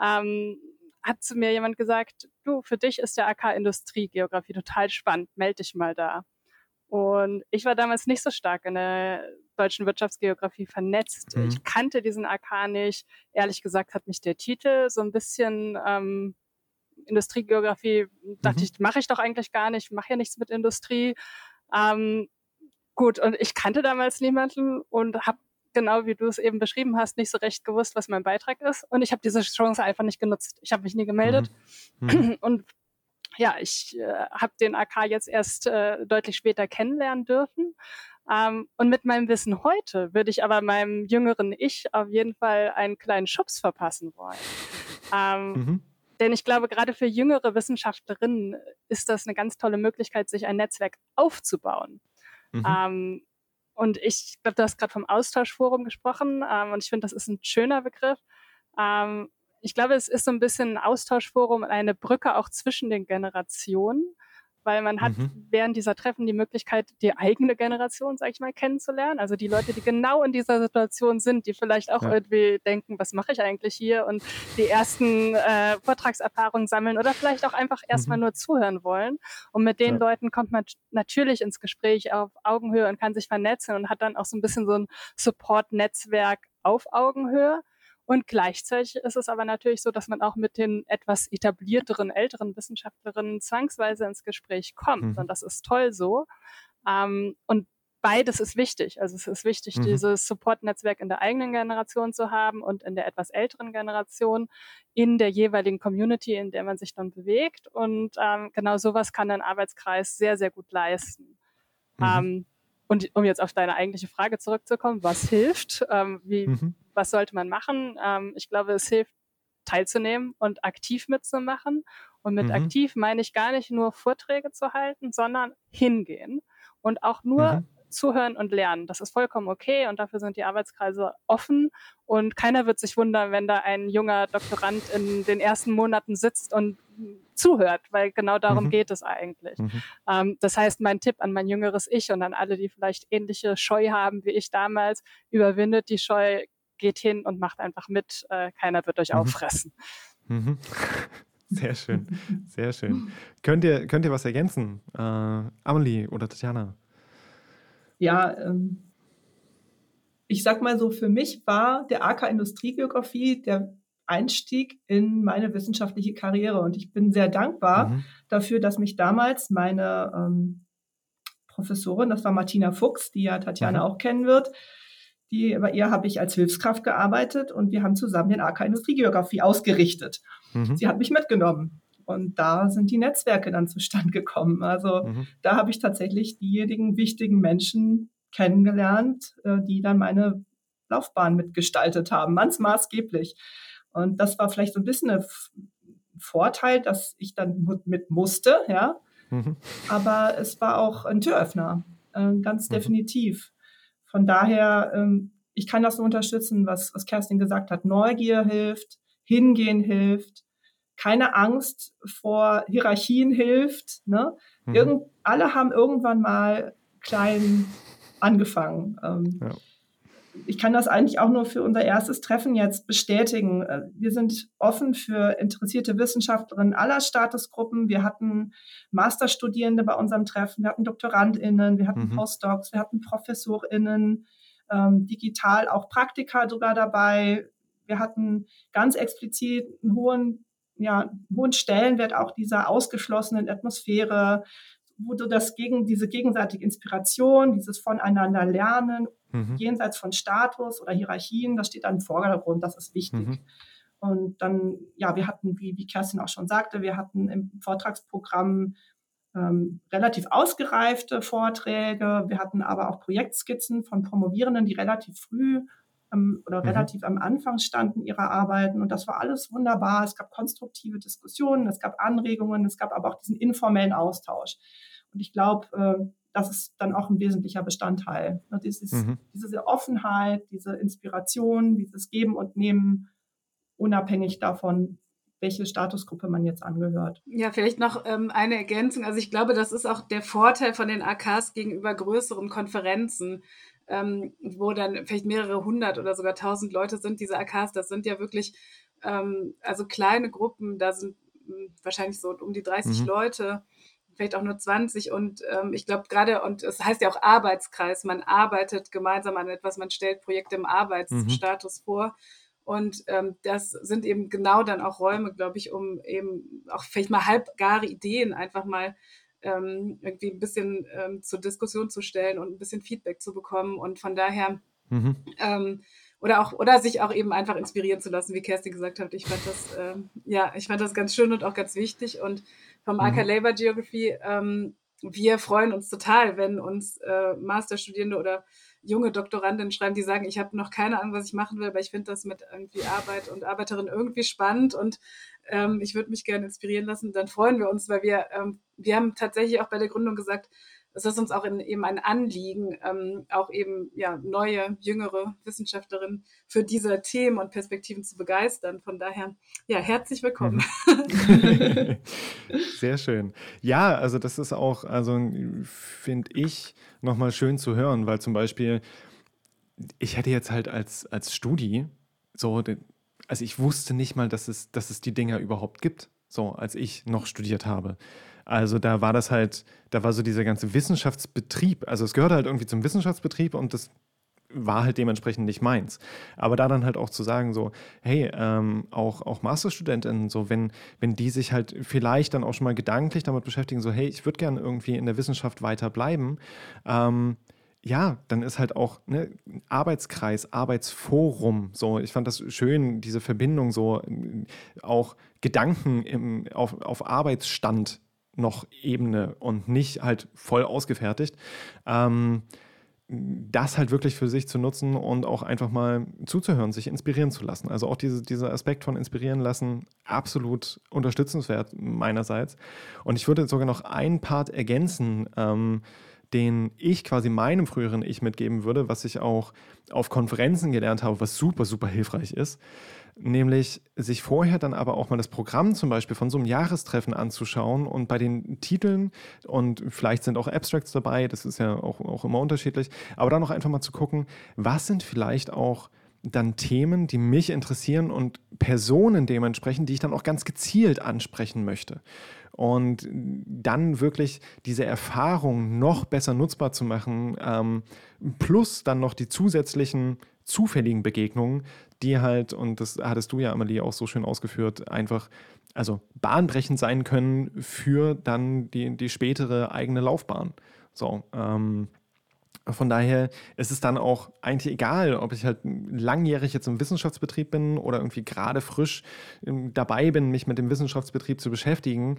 ähm, hat zu mir jemand gesagt, du, für dich ist der AK Industriegeografie total spannend, melde dich mal da. Und ich war damals nicht so stark in der deutschen Wirtschaftsgeografie vernetzt. Mhm. Ich kannte diesen AK nicht. Ehrlich gesagt hat mich der Titel so ein bisschen ähm, Industriegeografie dachte mhm. ich, mache ich doch eigentlich gar nicht, mache ja nichts mit Industrie. Ähm, gut, und ich kannte damals niemanden und habe genau wie du es eben beschrieben hast, nicht so recht gewusst, was mein Beitrag ist. Und ich habe diese Chance einfach nicht genutzt. Ich habe mich nie gemeldet. Mhm. Mhm. Und ja, ich äh, habe den AK jetzt erst äh, deutlich später kennenlernen dürfen. Ähm, und mit meinem Wissen heute würde ich aber meinem jüngeren Ich auf jeden Fall einen kleinen Schubs verpassen wollen. Ähm, mhm. Denn ich glaube, gerade für jüngere Wissenschaftlerinnen ist das eine ganz tolle Möglichkeit, sich ein Netzwerk aufzubauen. Mhm. Ähm, und ich glaube, du hast gerade vom Austauschforum gesprochen ähm, und ich finde, das ist ein schöner Begriff. Ähm, ich glaube, es ist so ein bisschen ein Austauschforum, eine Brücke auch zwischen den Generationen weil man hat mhm. während dieser Treffen die Möglichkeit, die eigene Generation, sag ich mal, kennenzulernen. Also die Leute, die genau in dieser Situation sind, die vielleicht auch ja. irgendwie denken, was mache ich eigentlich hier und die ersten äh, Vortragserfahrungen sammeln oder vielleicht auch einfach erstmal mhm. nur zuhören wollen. Und mit den ja. Leuten kommt man natürlich ins Gespräch auf Augenhöhe und kann sich vernetzen und hat dann auch so ein bisschen so ein Support-Netzwerk auf Augenhöhe. Und gleichzeitig ist es aber natürlich so, dass man auch mit den etwas etablierteren, älteren Wissenschaftlerinnen zwangsweise ins Gespräch kommt. Mhm. Und das ist toll so. Ähm, und beides ist wichtig. Also es ist wichtig, mhm. dieses Support-Netzwerk in der eigenen Generation zu haben und in der etwas älteren Generation in der jeweiligen Community, in der man sich dann bewegt. Und ähm, genau sowas kann ein Arbeitskreis sehr, sehr gut leisten. Mhm. Ähm, und um jetzt auf deine eigentliche Frage zurückzukommen, was hilft? Ähm, wie, mhm was sollte man machen? Ähm, ich glaube, es hilft, teilzunehmen und aktiv mitzumachen. Und mit mhm. aktiv meine ich gar nicht nur Vorträge zu halten, sondern hingehen und auch nur mhm. zuhören und lernen. Das ist vollkommen okay und dafür sind die Arbeitskreise offen und keiner wird sich wundern, wenn da ein junger Doktorand in den ersten Monaten sitzt und zuhört, weil genau darum mhm. geht es eigentlich. Mhm. Ähm, das heißt, mein Tipp an mein jüngeres Ich und an alle, die vielleicht ähnliche Scheu haben wie ich damals, überwindet die Scheu, geht hin und macht einfach mit. Äh, keiner wird euch mhm. auffressen. Mhm. [LAUGHS] Sehr schön, sehr schön. Könnt ihr, könnt ihr was ergänzen, äh, Amelie oder Tatjana? Ja, ähm, ich sag mal so, für mich war der AK Industriegeografie der Einstieg in meine wissenschaftliche Karriere und ich bin sehr dankbar mhm. dafür, dass mich damals meine ähm, Professorin, das war Martina Fuchs, die ja Tatjana mhm. auch kennen wird, die, bei ihr habe ich als Hilfskraft gearbeitet und wir haben zusammen den AK Industriegeografie ausgerichtet. Mhm. Sie hat mich mitgenommen. Und da sind die Netzwerke dann zustande gekommen. Also mhm. da habe ich tatsächlich diejenigen wichtigen Menschen kennengelernt, äh, die dann meine Laufbahn mitgestaltet haben, ganz maßgeblich. Und das war vielleicht so ein bisschen ein Vorteil, dass ich dann mit musste, ja. Mhm. Aber es war auch ein Türöffner, äh, ganz mhm. definitiv. Von daher, ähm, ich kann das nur unterstützen, was, was Kerstin gesagt hat. Neugier hilft, hingehen hilft, keine Angst vor Hierarchien hilft. Ne? Mhm. Irgend, alle haben irgendwann mal klein angefangen. Ähm, ja ich kann das eigentlich auch nur für unser erstes Treffen jetzt bestätigen. Äh, wir sind offen für interessierte Wissenschaftlerinnen aller Statusgruppen. Wir hatten Masterstudierende bei unserem Treffen, wir hatten DoktorandInnen, wir hatten mhm. Postdocs, wir hatten ProfessorInnen, ähm, digital auch Praktika sogar dabei. Wir hatten ganz explizit einen hohen, ja, einen hohen Stellenwert auch dieser ausgeschlossenen Atmosphäre, wo du das gegen diese gegenseitige Inspiration, dieses voneinander lernen, mhm. jenseits von Status oder Hierarchien, das steht dann im Vordergrund, das ist wichtig. Mhm. Und dann, ja, wir hatten, wie, wie Kerstin auch schon sagte, wir hatten im Vortragsprogramm ähm, relativ ausgereifte Vorträge. Wir hatten aber auch Projektskizzen von Promovierenden, die relativ früh ähm, oder mhm. relativ am Anfang standen ihrer Arbeiten. Und das war alles wunderbar. Es gab konstruktive Diskussionen, es gab Anregungen, es gab aber auch diesen informellen Austausch. Und ich glaube, äh, das ist dann auch ein wesentlicher Bestandteil. Ne? Dieses, mhm. Diese Offenheit, diese Inspiration, dieses Geben und Nehmen, unabhängig davon, welche Statusgruppe man jetzt angehört. Ja, vielleicht noch ähm, eine Ergänzung. Also ich glaube, das ist auch der Vorteil von den AKs gegenüber größeren Konferenzen, ähm, wo dann vielleicht mehrere hundert oder sogar tausend Leute sind. Diese AKs, das sind ja wirklich ähm, also kleine Gruppen, da sind mh, hm, wahrscheinlich so um die 30 mhm. Leute vielleicht auch nur 20. Und ähm, ich glaube gerade, und es heißt ja auch Arbeitskreis, man arbeitet gemeinsam an etwas, man stellt Projekte im Arbeitsstatus mhm. vor. Und ähm, das sind eben genau dann auch Räume, glaube ich, um eben auch vielleicht mal halbgare Ideen einfach mal ähm, irgendwie ein bisschen ähm, zur Diskussion zu stellen und ein bisschen Feedback zu bekommen. Und von daher mhm. ähm, oder auch oder sich auch eben einfach inspirieren zu lassen, wie Kerstin gesagt hat. Ich fand das äh, ja, ich fand das ganz schön und auch ganz wichtig. Und vom mhm. AK Labor Geography, ähm, wir freuen uns total, wenn uns äh, Masterstudierende oder junge Doktorandinnen schreiben, die sagen, ich habe noch keine Ahnung, was ich machen will, aber ich finde das mit irgendwie Arbeit und Arbeiterin irgendwie spannend und ähm, ich würde mich gerne inspirieren lassen. Dann freuen wir uns, weil wir ähm, wir haben tatsächlich auch bei der Gründung gesagt, es ist uns auch in, eben ein Anliegen, ähm, auch eben ja, neue, jüngere Wissenschaftlerinnen für diese Themen und Perspektiven zu begeistern. Von daher, ja, herzlich willkommen. [LAUGHS] Sehr schön. Ja, also das ist auch, also finde ich, nochmal schön zu hören, weil zum Beispiel, ich hätte jetzt halt als, als Studi so, also ich wusste nicht mal, dass es, dass es die Dinger überhaupt gibt, so als ich noch studiert habe. Also da war das halt, da war so dieser ganze Wissenschaftsbetrieb, also es gehörte halt irgendwie zum Wissenschaftsbetrieb und das war halt dementsprechend nicht meins. Aber da dann halt auch zu sagen, so, hey, ähm, auch, auch Masterstudentinnen, so, wenn, wenn die sich halt vielleicht dann auch schon mal gedanklich damit beschäftigen, so, hey, ich würde gerne irgendwie in der Wissenschaft weiter bleiben, ähm, ja, dann ist halt auch ne, Arbeitskreis, Arbeitsforum. So, ich fand das schön, diese Verbindung, so auch Gedanken im, auf, auf Arbeitsstand noch Ebene und nicht halt voll ausgefertigt. Ähm, das halt wirklich für sich zu nutzen und auch einfach mal zuzuhören, sich inspirieren zu lassen. Also auch diese, dieser Aspekt von inspirieren lassen, absolut unterstützenswert meinerseits. Und ich würde sogar noch einen Part ergänzen, ähm, den ich quasi meinem früheren Ich mitgeben würde, was ich auch auf Konferenzen gelernt habe, was super, super hilfreich ist nämlich sich vorher dann aber auch mal das Programm zum Beispiel von so einem Jahrestreffen anzuschauen und bei den Titeln und vielleicht sind auch Abstracts dabei, das ist ja auch, auch immer unterschiedlich, aber dann auch einfach mal zu gucken, was sind vielleicht auch dann Themen, die mich interessieren und Personen dementsprechend, die ich dann auch ganz gezielt ansprechen möchte. Und dann wirklich diese Erfahrung noch besser nutzbar zu machen, ähm, plus dann noch die zusätzlichen zufälligen Begegnungen, die halt, und das hattest du ja, Amelie, auch so schön ausgeführt, einfach also bahnbrechend sein können für dann die, die spätere eigene Laufbahn. So, ähm, von daher ist es dann auch eigentlich egal, ob ich halt langjährig jetzt im Wissenschaftsbetrieb bin oder irgendwie gerade frisch ähm, dabei bin, mich mit dem Wissenschaftsbetrieb zu beschäftigen.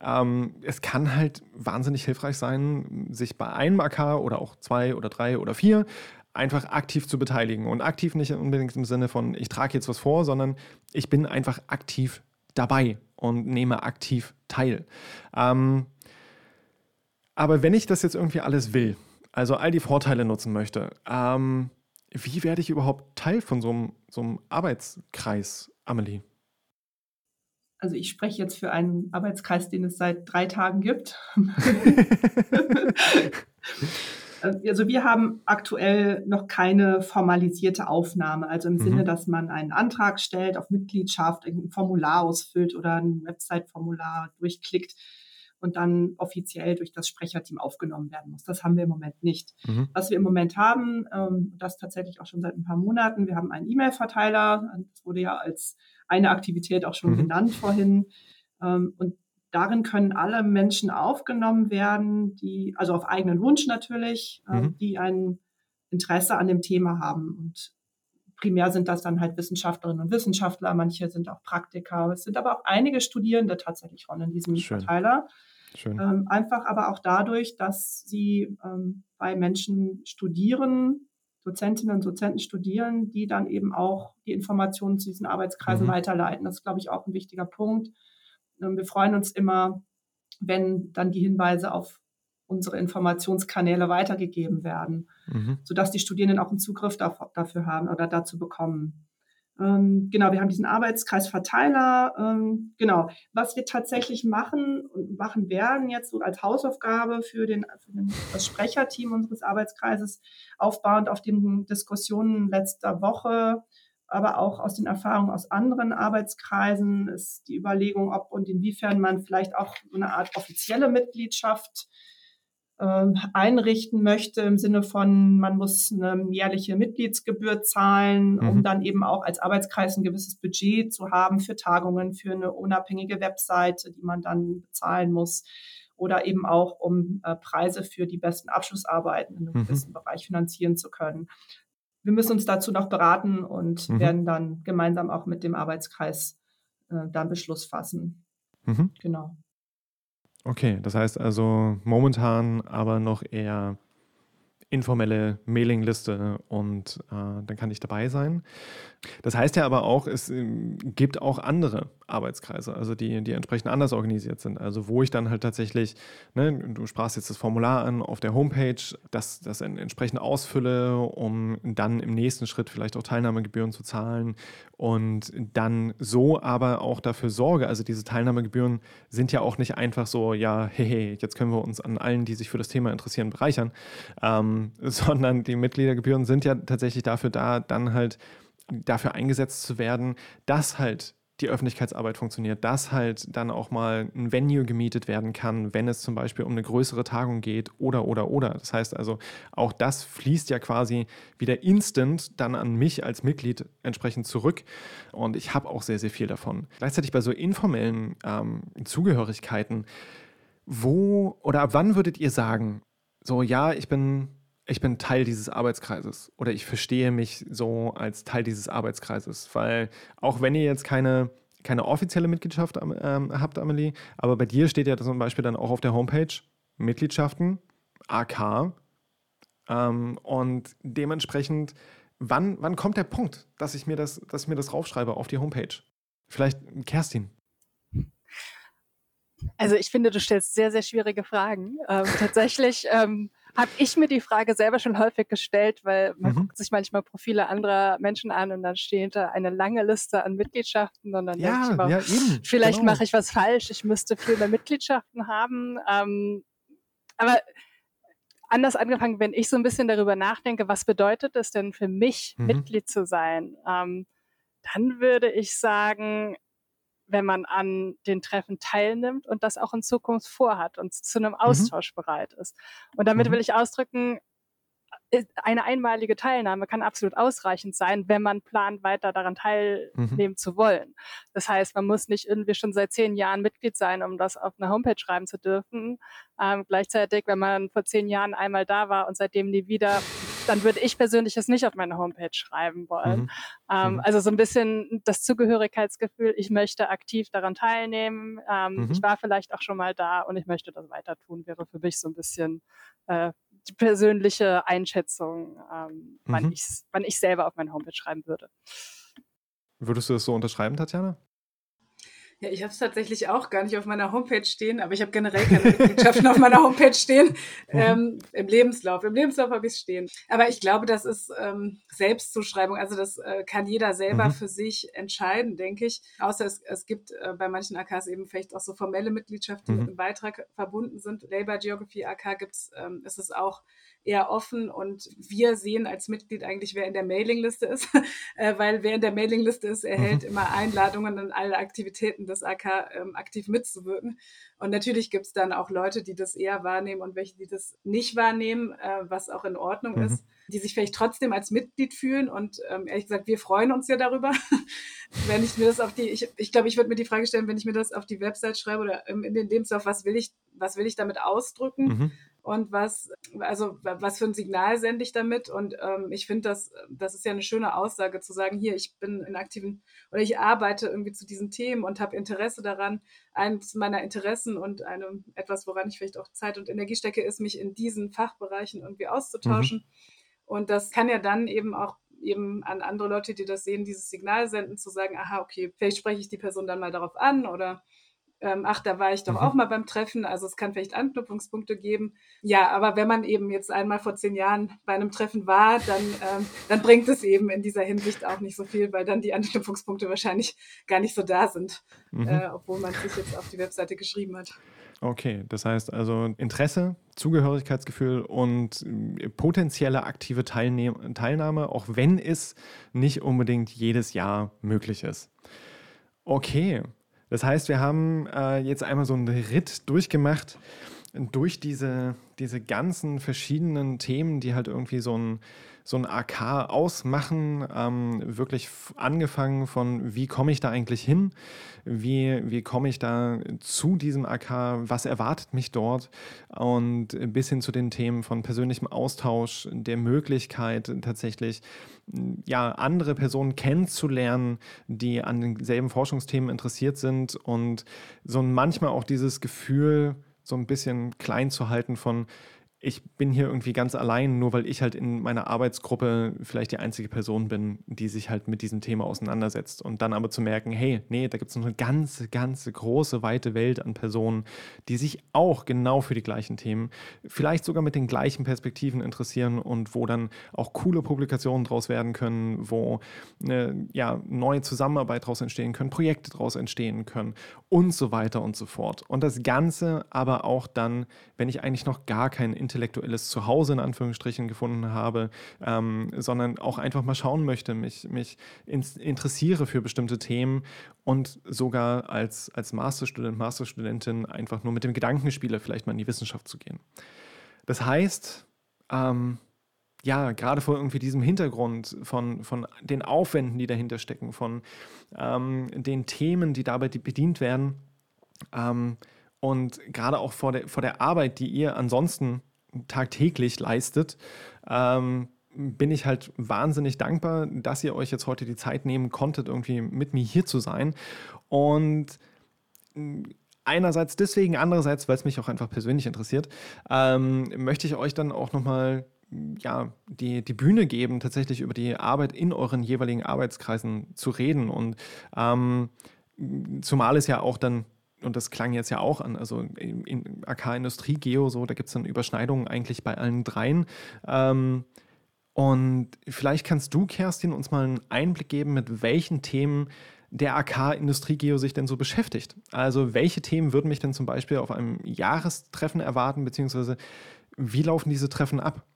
Ähm, es kann halt wahnsinnig hilfreich sein, sich bei einem AK oder auch zwei oder drei oder vier einfach aktiv zu beteiligen. Und aktiv nicht unbedingt im Sinne von, ich trage jetzt was vor, sondern ich bin einfach aktiv dabei und nehme aktiv teil. Ähm, aber wenn ich das jetzt irgendwie alles will, also all die Vorteile nutzen möchte, ähm, wie werde ich überhaupt Teil von so einem, so einem Arbeitskreis, Amelie? Also ich spreche jetzt für einen Arbeitskreis, den es seit drei Tagen gibt. [LAUGHS] Also wir haben aktuell noch keine formalisierte Aufnahme, also im mhm. Sinne, dass man einen Antrag stellt auf Mitgliedschaft, ein Formular ausfüllt oder ein Website-Formular durchklickt und dann offiziell durch das Sprecherteam aufgenommen werden muss. Das haben wir im Moment nicht. Mhm. Was wir im Moment haben, ähm, das tatsächlich auch schon seit ein paar Monaten, wir haben einen E-Mail-Verteiler, das wurde ja als eine Aktivität auch schon mhm. genannt vorhin. Ähm, und Darin können alle Menschen aufgenommen werden, die, also auf eigenen Wunsch natürlich, äh, mhm. die ein Interesse an dem Thema haben. Und primär sind das dann halt Wissenschaftlerinnen und Wissenschaftler, manche sind auch Praktiker, es sind aber auch einige Studierende tatsächlich schon in diesem Schön. Verteiler. Ähm, einfach aber auch dadurch, dass sie ähm, bei Menschen studieren, Dozentinnen und Dozenten studieren, die dann eben auch die Informationen zu diesen Arbeitskreisen mhm. weiterleiten. Das ist, glaube ich, auch ein wichtiger Punkt. Ähm, wir freuen uns immer, wenn dann die Hinweise auf unsere Informationskanäle weitergegeben werden, mhm. sodass die Studierenden auch einen Zugriff dafür haben oder dazu bekommen. Ähm, genau, wir haben diesen Arbeitskreisverteiler. Ähm, genau, was wir tatsächlich machen und machen werden jetzt so als Hausaufgabe für, den, für den, das Sprecherteam unseres Arbeitskreises, aufbauend auf den Diskussionen letzter Woche, aber auch aus den Erfahrungen aus anderen Arbeitskreisen ist die Überlegung, ob und inwiefern man vielleicht auch so eine Art offizielle Mitgliedschaft ähm, einrichten möchte im Sinne von, man muss eine jährliche Mitgliedsgebühr zahlen, mhm. um dann eben auch als Arbeitskreis ein gewisses Budget zu haben für Tagungen, für eine unabhängige Webseite, die man dann bezahlen muss oder eben auch um äh, Preise für die besten Abschlussarbeiten in einem mhm. gewissen Bereich finanzieren zu können. Wir müssen uns dazu noch beraten und mhm. werden dann gemeinsam auch mit dem Arbeitskreis äh, dann Beschluss fassen. Mhm. Genau. Okay, das heißt also momentan aber noch eher informelle Mailingliste und äh, dann kann ich dabei sein. Das heißt ja aber auch, es äh, gibt auch andere Arbeitskreise, also die, die entsprechend anders organisiert sind. Also wo ich dann halt tatsächlich, ne, du sprachst jetzt das Formular an auf der Homepage, das, das entsprechend ausfülle, um dann im nächsten Schritt vielleicht auch Teilnahmegebühren zu zahlen und dann so aber auch dafür sorge, also diese Teilnahmegebühren sind ja auch nicht einfach so, ja, hey, hey jetzt können wir uns an allen, die sich für das Thema interessieren, bereichern, ähm, [LAUGHS] sondern die Mitgliedergebühren sind ja tatsächlich dafür da, dann halt dafür eingesetzt zu werden, dass halt die Öffentlichkeitsarbeit funktioniert, dass halt dann auch mal ein Venue gemietet werden kann, wenn es zum Beispiel um eine größere Tagung geht oder oder oder. Das heißt also, auch das fließt ja quasi wieder instant dann an mich als Mitglied entsprechend zurück und ich habe auch sehr, sehr viel davon. Gleichzeitig bei so informellen ähm, Zugehörigkeiten, wo oder ab wann würdet ihr sagen, so ja, ich bin ich bin Teil dieses Arbeitskreises oder ich verstehe mich so als Teil dieses Arbeitskreises, weil auch wenn ihr jetzt keine, keine offizielle Mitgliedschaft ähm, habt, Amelie, aber bei dir steht ja zum Beispiel dann auch auf der Homepage Mitgliedschaften, AK ähm, und dementsprechend, wann, wann kommt der Punkt, dass ich mir das, dass ich mir das raufschreibe auf die Homepage? Vielleicht Kerstin. Also ich finde, du stellst sehr, sehr schwierige Fragen. Ähm, tatsächlich ähm, habe ich mir die Frage selber schon häufig gestellt, weil man mhm. guckt sich manchmal Profile anderer Menschen an und dann steht da eine lange Liste an Mitgliedschaften und dann ja, denke ich immer, ja, eben, vielleicht genau. mache ich was falsch, ich müsste viel mehr Mitgliedschaften haben. Ähm, aber anders angefangen, wenn ich so ein bisschen darüber nachdenke, was bedeutet es denn für mich, mhm. Mitglied zu sein, ähm, dann würde ich sagen, wenn man an den Treffen teilnimmt und das auch in Zukunft vorhat und zu einem mhm. Austausch mhm. bereit ist. Und damit mhm. will ich ausdrücken, äh, eine einmalige Teilnahme kann absolut ausreichend sein, wenn man plant, weiter daran teilnehmen mhm. zu wollen. Das heißt, man muss nicht irgendwie schon seit zehn Jahren Mitglied sein, um das auf einer Homepage schreiben zu dürfen. Ähm, gleichzeitig, wenn man vor zehn Jahren einmal da war und seitdem nie wieder, dann würde ich persönlich es nicht auf meine Homepage schreiben wollen. Mhm. Ähm, mhm. Also so ein bisschen das Zugehörigkeitsgefühl, ich möchte aktiv daran teilnehmen. Ähm, mhm. Ich war vielleicht auch schon mal da und ich möchte das weiter tun, wäre für mich so ein bisschen äh, die persönliche Einschätzung, ähm, wann, mhm. ich, wann ich selber auf meine Homepage schreiben würde. Würdest du das so unterschreiben, Tatjana? Ja, ich habe es tatsächlich auch gar nicht auf meiner Homepage stehen, aber ich habe generell keine Mitgliedschaften auf meiner Homepage stehen. [LAUGHS] Mhm. Ähm, Im Lebenslauf. Im Lebenslauf habe ich es stehen. Aber ich glaube, das ist ähm, Selbstzuschreibung. Also das äh, kann jeder selber mhm. für sich entscheiden, denke ich. Außer es, es gibt äh, bei manchen AKs eben vielleicht auch so formelle Mitgliedschaften, die mhm. mit einem Beitrag verbunden sind. Labor Geography AK gibt's, ähm, ist es auch eher offen und wir sehen als Mitglied eigentlich, wer in der Mailingliste ist, [LAUGHS] äh, weil wer in der Mailingliste ist, erhält mhm. immer Einladungen an alle Aktivitäten des AK ähm, aktiv mitzuwirken. Und natürlich gibt es dann auch Leute, die das eher wahrnehmen und welche, die das nicht wahrnehmen, äh, was auch in Ordnung mhm. ist, die sich vielleicht trotzdem als Mitglied fühlen. Und ähm, ehrlich gesagt, wir freuen uns ja darüber, [LAUGHS] wenn ich mir das auf die, ich, ich glaube, ich würde mir die Frage stellen, wenn ich mir das auf die Website schreibe oder ähm, in den Lebenslauf, was will ich, was will ich damit ausdrücken? Mhm und was, also was für ein Signal sende ich damit? Und ähm, ich finde, das, das ist ja eine schöne Aussage zu sagen, hier, ich bin in aktiven oder ich arbeite irgendwie zu diesen Themen und habe Interesse daran. Eines meiner Interessen und einem, etwas, woran ich vielleicht auch Zeit und Energie stecke, ist, mich in diesen Fachbereichen irgendwie auszutauschen. Mhm. Und das kann ja dann eben auch eben an andere Leute, die das sehen, dieses Signal senden, zu sagen, aha, okay, vielleicht spreche ich die Person dann mal darauf an oder ähm, ach, da war ich doch mhm. auch mal beim Treffen, also es kann vielleicht Anknüpfungspunkte geben. Ja, aber wenn man eben jetzt einmal vor zehn Jahren bei einem Treffen war, dann, ähm, dann bringt es eben in dieser Hinsicht auch nicht so viel, weil dann die Anknüpfungspunkte wahrscheinlich gar nicht so da sind, mhm. äh, obwohl man sich jetzt auf die Webseite geschrieben hat. Okay, das heißt also Interesse, Zugehörigkeitsgefühl und äh, potenzielle aktive Teilnehm Teilnahme, auch wenn es nicht unbedingt jedes Jahr möglich ist. Okay, das heißt, wir haben äh, jetzt einmal so einen Ritt durchgemacht durch diese, diese ganzen verschiedenen Themen, die halt irgendwie so ein, so ein AK ausmachen, ähm, wirklich angefangen von, wie komme ich da eigentlich hin, wie, wie komme ich da zu diesem AK, was erwartet mich dort? Und bis hin zu den Themen von persönlichem Austausch, der Möglichkeit tatsächlich ja, andere Personen kennenzulernen, die an denselben Forschungsthemen interessiert sind und so manchmal auch dieses Gefühl, so ein bisschen klein zu halten von, ich bin hier irgendwie ganz allein, nur weil ich halt in meiner Arbeitsgruppe vielleicht die einzige Person bin, die sich halt mit diesem Thema auseinandersetzt. Und dann aber zu merken, hey, nee, da gibt es noch eine ganze, ganze große, weite Welt an Personen, die sich auch genau für die gleichen Themen, vielleicht sogar mit den gleichen Perspektiven interessieren und wo dann auch coole Publikationen draus werden können, wo eine ja, neue Zusammenarbeit daraus entstehen können, Projekte daraus entstehen können und so weiter und so fort. Und das Ganze aber auch dann, wenn ich eigentlich noch gar kein intellektuelles Zuhause in Anführungsstrichen gefunden habe, ähm, sondern auch einfach mal schauen möchte, mich, mich interessiere für bestimmte Themen und sogar als, als Masterstudent, Masterstudentin einfach nur mit dem Gedanken spiele, vielleicht mal in die Wissenschaft zu gehen. Das heißt, ähm, ja, gerade vor irgendwie diesem Hintergrund von, von den Aufwänden, die dahinter stecken, von ähm, den Themen, die dabei bedient werden ähm, und gerade auch vor der, vor der Arbeit, die ihr ansonsten tagtäglich leistet, ähm, bin ich halt wahnsinnig dankbar, dass ihr euch jetzt heute die Zeit nehmen konntet, irgendwie mit mir hier zu sein. Und mm, einerseits deswegen, andererseits, weil es mich auch einfach persönlich interessiert, ähm, möchte ich euch dann auch nochmal ja, die, die Bühne geben, tatsächlich über die Arbeit in euren jeweiligen Arbeitskreisen zu reden. Und ähm, zumal es ja auch dann und das klang jetzt ja auch an, also in, in AK Industrie Geo, so, da gibt es dann Überschneidungen eigentlich bei allen dreien. Ähm, und vielleicht kannst du, Kerstin, uns mal einen Einblick geben, mit welchen Themen der AK Industrie Geo sich denn so beschäftigt. Also welche Themen würden mich denn zum Beispiel auf einem Jahrestreffen erwarten, beziehungsweise wie laufen diese Treffen ab?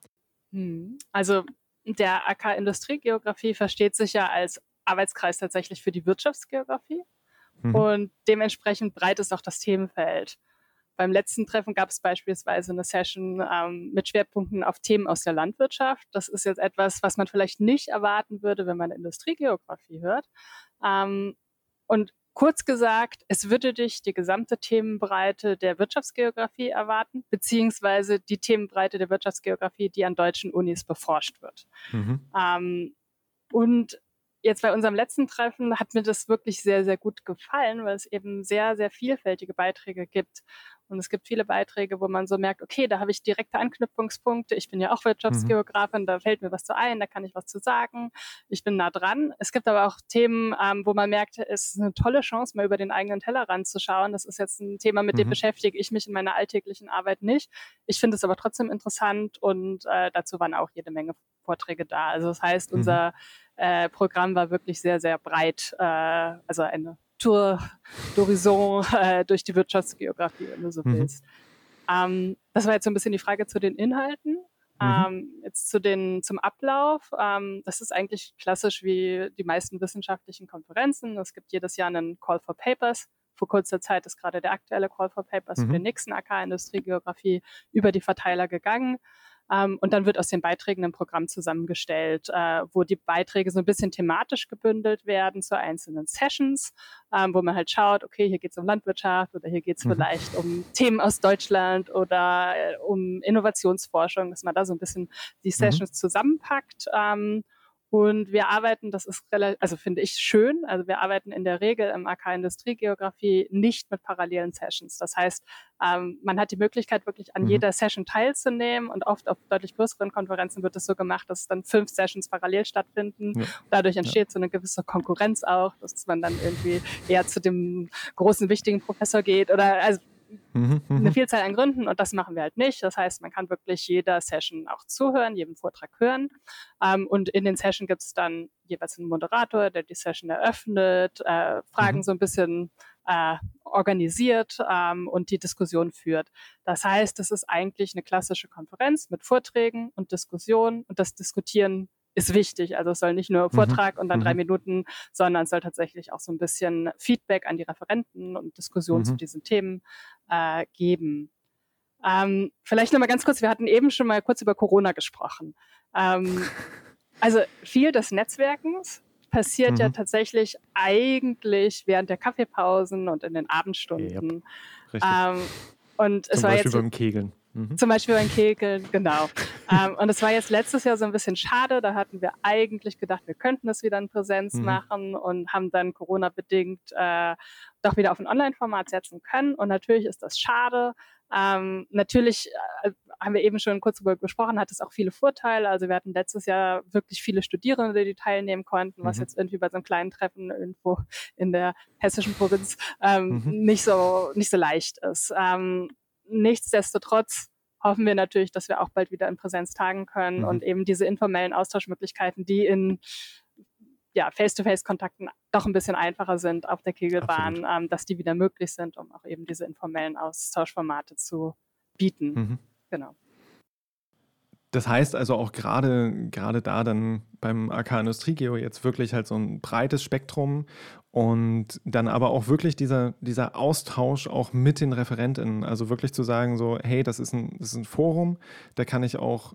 Hm. Also der AK Industriegeografie versteht sich ja als Arbeitskreis tatsächlich für die Wirtschaftsgeografie. Mhm. Und dementsprechend breit ist auch das Themenfeld. Beim letzten Treffen gab es beispielsweise eine Session ähm, mit Schwerpunkten auf Themen aus der Landwirtschaft. Das ist jetzt etwas, was man vielleicht nicht erwarten würde, wenn man Industriegeografie hört. Ähm, und kurz gesagt, es würde dich die gesamte Themenbreite der Wirtschaftsgeografie erwarten, beziehungsweise die Themenbreite der Wirtschaftsgeografie, die an deutschen Unis beforscht wird. Mhm. Ähm, und jetzt bei unserem letzten Treffen hat mir das wirklich sehr, sehr gut gefallen, weil es eben sehr, sehr vielfältige Beiträge gibt. Und es gibt viele Beiträge, wo man so merkt, okay, da habe ich direkte Anknüpfungspunkte. Ich bin ja auch Wirtschaftsgeografin, mhm. da fällt mir was zu ein, da kann ich was zu sagen. Ich bin nah dran. Es gibt aber auch Themen, ähm, wo man merkt, es ist eine tolle Chance, mal über den eigenen Tellerrand zu schauen. Das ist jetzt ein Thema, mit mhm. dem beschäftige ich mich in meiner alltäglichen Arbeit nicht. Ich finde es aber trotzdem interessant und äh, dazu waren auch jede Menge Vorträge da. Also das heißt, mhm. Äh, Programm war wirklich sehr, sehr breit. Äh, also eine Tour d'Horizon [LAUGHS] äh, durch die Wirtschaftsgeografie, wenn du so mhm. willst. Ähm, das war jetzt so ein bisschen die Frage zu den Inhalten. Mhm. Ähm, jetzt zu den, zum Ablauf. Ähm, das ist eigentlich klassisch wie die meisten wissenschaftlichen Konferenzen. Es gibt jedes Jahr einen Call for Papers. Vor kurzer Zeit ist gerade der aktuelle Call for Papers mhm. für den nächsten AK Industriegeografie über die Verteiler gegangen. Ähm, und dann wird aus den Beiträgen ein Programm zusammengestellt, äh, wo die Beiträge so ein bisschen thematisch gebündelt werden zu einzelnen Sessions, ähm, wo man halt schaut, okay, hier geht es um Landwirtschaft oder hier geht es mhm. vielleicht um Themen aus Deutschland oder äh, um Innovationsforschung, dass man da so ein bisschen die mhm. Sessions mhm. zusammenpackt. Ähm, und wir arbeiten, das ist relativ, also finde ich schön, also wir arbeiten in der Regel im AK Industriegeografie nicht mit parallelen Sessions. Das heißt, ähm, man hat die Möglichkeit, wirklich an mhm. jeder Session teilzunehmen und oft auf deutlich größeren Konferenzen wird es so gemacht, dass dann fünf Sessions parallel stattfinden. Ja. Dadurch entsteht ja. so eine gewisse Konkurrenz auch, dass man dann irgendwie eher zu dem großen, wichtigen Professor geht oder also Mhm, eine. Vielzahl an Gründen und das machen wir halt nicht. Das heißt, man kann wirklich jeder Session auch zuhören, jedem Vortrag hören. Ähm, und in den Session gibt es dann jeweils einen Moderator, der die Session eröffnet, äh, Fragen mhm. so ein bisschen äh, organisiert ähm, und die Diskussion führt. Das heißt, es ist eigentlich eine klassische Konferenz mit Vorträgen und Diskussionen und das Diskutieren ist wichtig. Also es soll nicht nur mhm. Vortrag mhm. und dann drei mhm. Minuten, sondern es soll tatsächlich auch so ein bisschen Feedback an die Referenten und Diskussion mhm. zu diesen Themen äh, geben. Ähm, vielleicht nochmal ganz kurz, wir hatten eben schon mal kurz über Corona gesprochen. Ähm, [LAUGHS] also viel des Netzwerkens passiert mhm. ja tatsächlich eigentlich während der Kaffeepausen und in den Abendstunden. Yep. Ähm, und Zum es war Beispiel jetzt beim Kegeln. Mhm. Zum Beispiel beim Kegeln, genau. [LAUGHS] ähm, und es war jetzt letztes Jahr so ein bisschen schade. Da hatten wir eigentlich gedacht, wir könnten das wieder in Präsenz mhm. machen und haben dann Corona-bedingt äh, doch wieder auf ein Online-Format setzen können. Und natürlich ist das schade. Ähm, natürlich äh, haben wir eben schon kurz darüber gesprochen, hat es auch viele Vorteile. Also wir hatten letztes Jahr wirklich viele Studierende, die teilnehmen konnten, was mhm. jetzt irgendwie bei so einem kleinen Treffen irgendwo in der hessischen Provinz ähm, mhm. nicht so nicht so leicht ist. Ähm, nichtsdestotrotz hoffen wir natürlich, dass wir auch bald wieder in Präsenz tagen können mhm. und eben diese informellen Austauschmöglichkeiten, die in ja, Face-to-Face-Kontakten doch ein bisschen einfacher sind auf der Kegelbahn, ähm, dass die wieder möglich sind, um auch eben diese informellen Austauschformate zu bieten. Mhm. Genau. Das heißt also auch gerade gerade da dann beim AK Industriegeo jetzt wirklich halt so ein breites Spektrum und dann aber auch wirklich dieser, dieser Austausch auch mit den ReferentInnen. Also wirklich zu sagen, so, hey, das ist ein, das ist ein Forum, da kann ich auch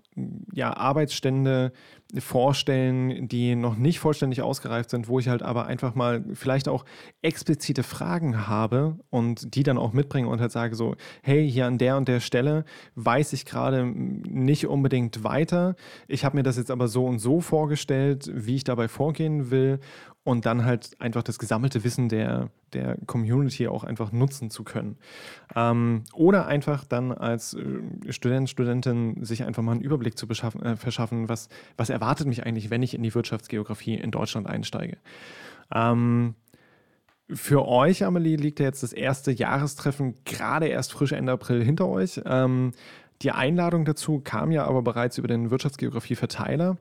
ja, Arbeitsstände vorstellen, die noch nicht vollständig ausgereift sind, wo ich halt aber einfach mal vielleicht auch explizite Fragen habe und die dann auch mitbringe und halt sage so, hey, hier an der und der Stelle weiß ich gerade nicht unbedingt weiter. Ich habe mir das jetzt aber so und so vorgestellt, wie ich dabei vorgehen will und dann halt einfach das gesammelte Wissen der, der Community auch einfach nutzen zu können. Ähm, oder einfach dann als äh, Student, Studentin sich einfach mal einen Überblick zu äh, verschaffen, was, was erwartet mich eigentlich, wenn ich in die Wirtschaftsgeografie in Deutschland einsteige. Ähm, für euch, Amelie, liegt ja jetzt das erste Jahrestreffen gerade erst frisch Ende April hinter euch. Ähm, die Einladung dazu kam ja aber bereits über den Wirtschaftsgeografie-Verteiler.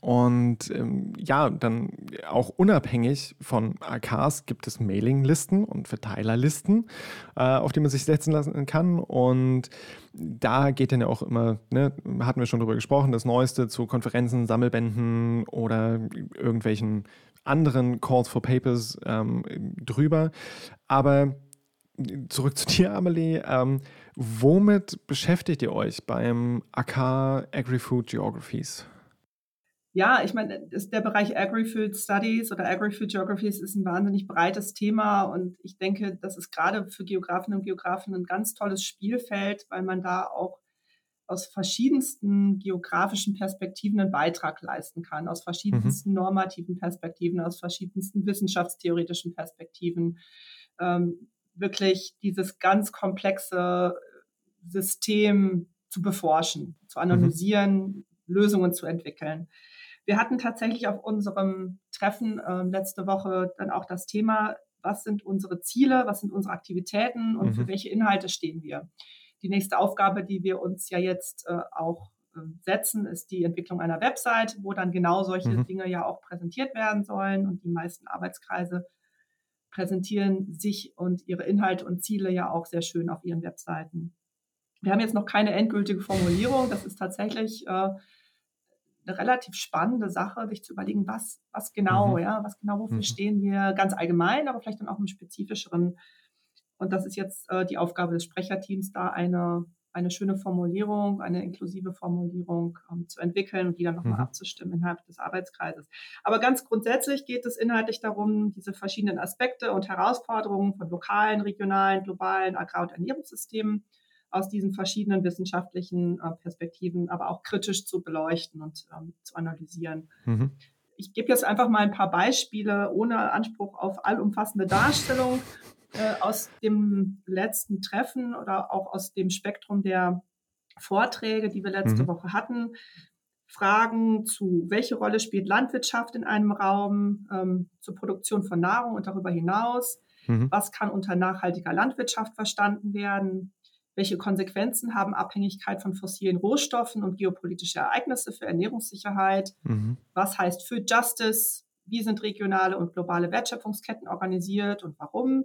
Und ähm, ja, dann auch unabhängig von AKs gibt es Mailinglisten und Verteilerlisten, äh, auf die man sich setzen lassen kann. Und da geht dann ja auch immer, ne, hatten wir schon drüber gesprochen, das Neueste zu Konferenzen, Sammelbänden oder irgendwelchen anderen Calls for Papers ähm, drüber. Aber zurück [LAUGHS] zu dir, Amelie. Ähm, womit beschäftigt ihr euch beim AK Agri-Food Geographies? Ja, ich meine, der Bereich Agri-Food Studies oder Agri-Food Geographies ist ein wahnsinnig breites Thema und ich denke, das ist gerade für Geografinnen und Geografen ein ganz tolles Spielfeld, weil man da auch aus verschiedensten geografischen Perspektiven einen Beitrag leisten kann, aus verschiedensten mhm. normativen Perspektiven, aus verschiedensten wissenschaftstheoretischen Perspektiven. Ähm, wirklich dieses ganz komplexe System zu beforschen, zu mhm. analysieren, mhm. Lösungen zu entwickeln. Wir hatten tatsächlich auf unserem Treffen äh, letzte Woche dann auch das Thema, was sind unsere Ziele, was sind unsere Aktivitäten und mhm. für welche Inhalte stehen wir. Die nächste Aufgabe, die wir uns ja jetzt äh, auch äh, setzen, ist die Entwicklung einer Website, wo dann genau solche mhm. Dinge ja auch präsentiert werden sollen. Und die meisten Arbeitskreise präsentieren sich und ihre Inhalte und Ziele ja auch sehr schön auf ihren Webseiten. Wir haben jetzt noch keine endgültige Formulierung. Das ist tatsächlich äh, eine relativ spannende Sache, sich zu überlegen, was, was genau, mhm. ja, was genau, wofür mhm. stehen wir ganz allgemein, aber vielleicht dann auch im spezifischeren. Und das ist jetzt äh, die Aufgabe des Sprecherteams, da eine, eine schöne Formulierung, eine inklusive Formulierung ähm, zu entwickeln und die dann nochmal mhm. abzustimmen innerhalb des Arbeitskreises. Aber ganz grundsätzlich geht es inhaltlich darum, diese verschiedenen Aspekte und Herausforderungen von lokalen, regionalen, globalen Agrar- und Ernährungssystemen aus diesen verschiedenen wissenschaftlichen äh, Perspektiven, aber auch kritisch zu beleuchten und ähm, zu analysieren. Mhm. Ich gebe jetzt einfach mal ein paar Beispiele ohne Anspruch auf allumfassende Darstellung äh, aus dem letzten Treffen oder auch aus dem Spektrum der Vorträge, die wir letzte mhm. Woche hatten. Fragen zu, welche Rolle spielt Landwirtschaft in einem Raum, ähm, zur Produktion von Nahrung und darüber hinaus. Mhm. Was kann unter nachhaltiger Landwirtschaft verstanden werden? Welche Konsequenzen haben Abhängigkeit von fossilen Rohstoffen und geopolitische Ereignisse für Ernährungssicherheit? Mhm. Was heißt Food Justice? Wie sind regionale und globale Wertschöpfungsketten organisiert und warum?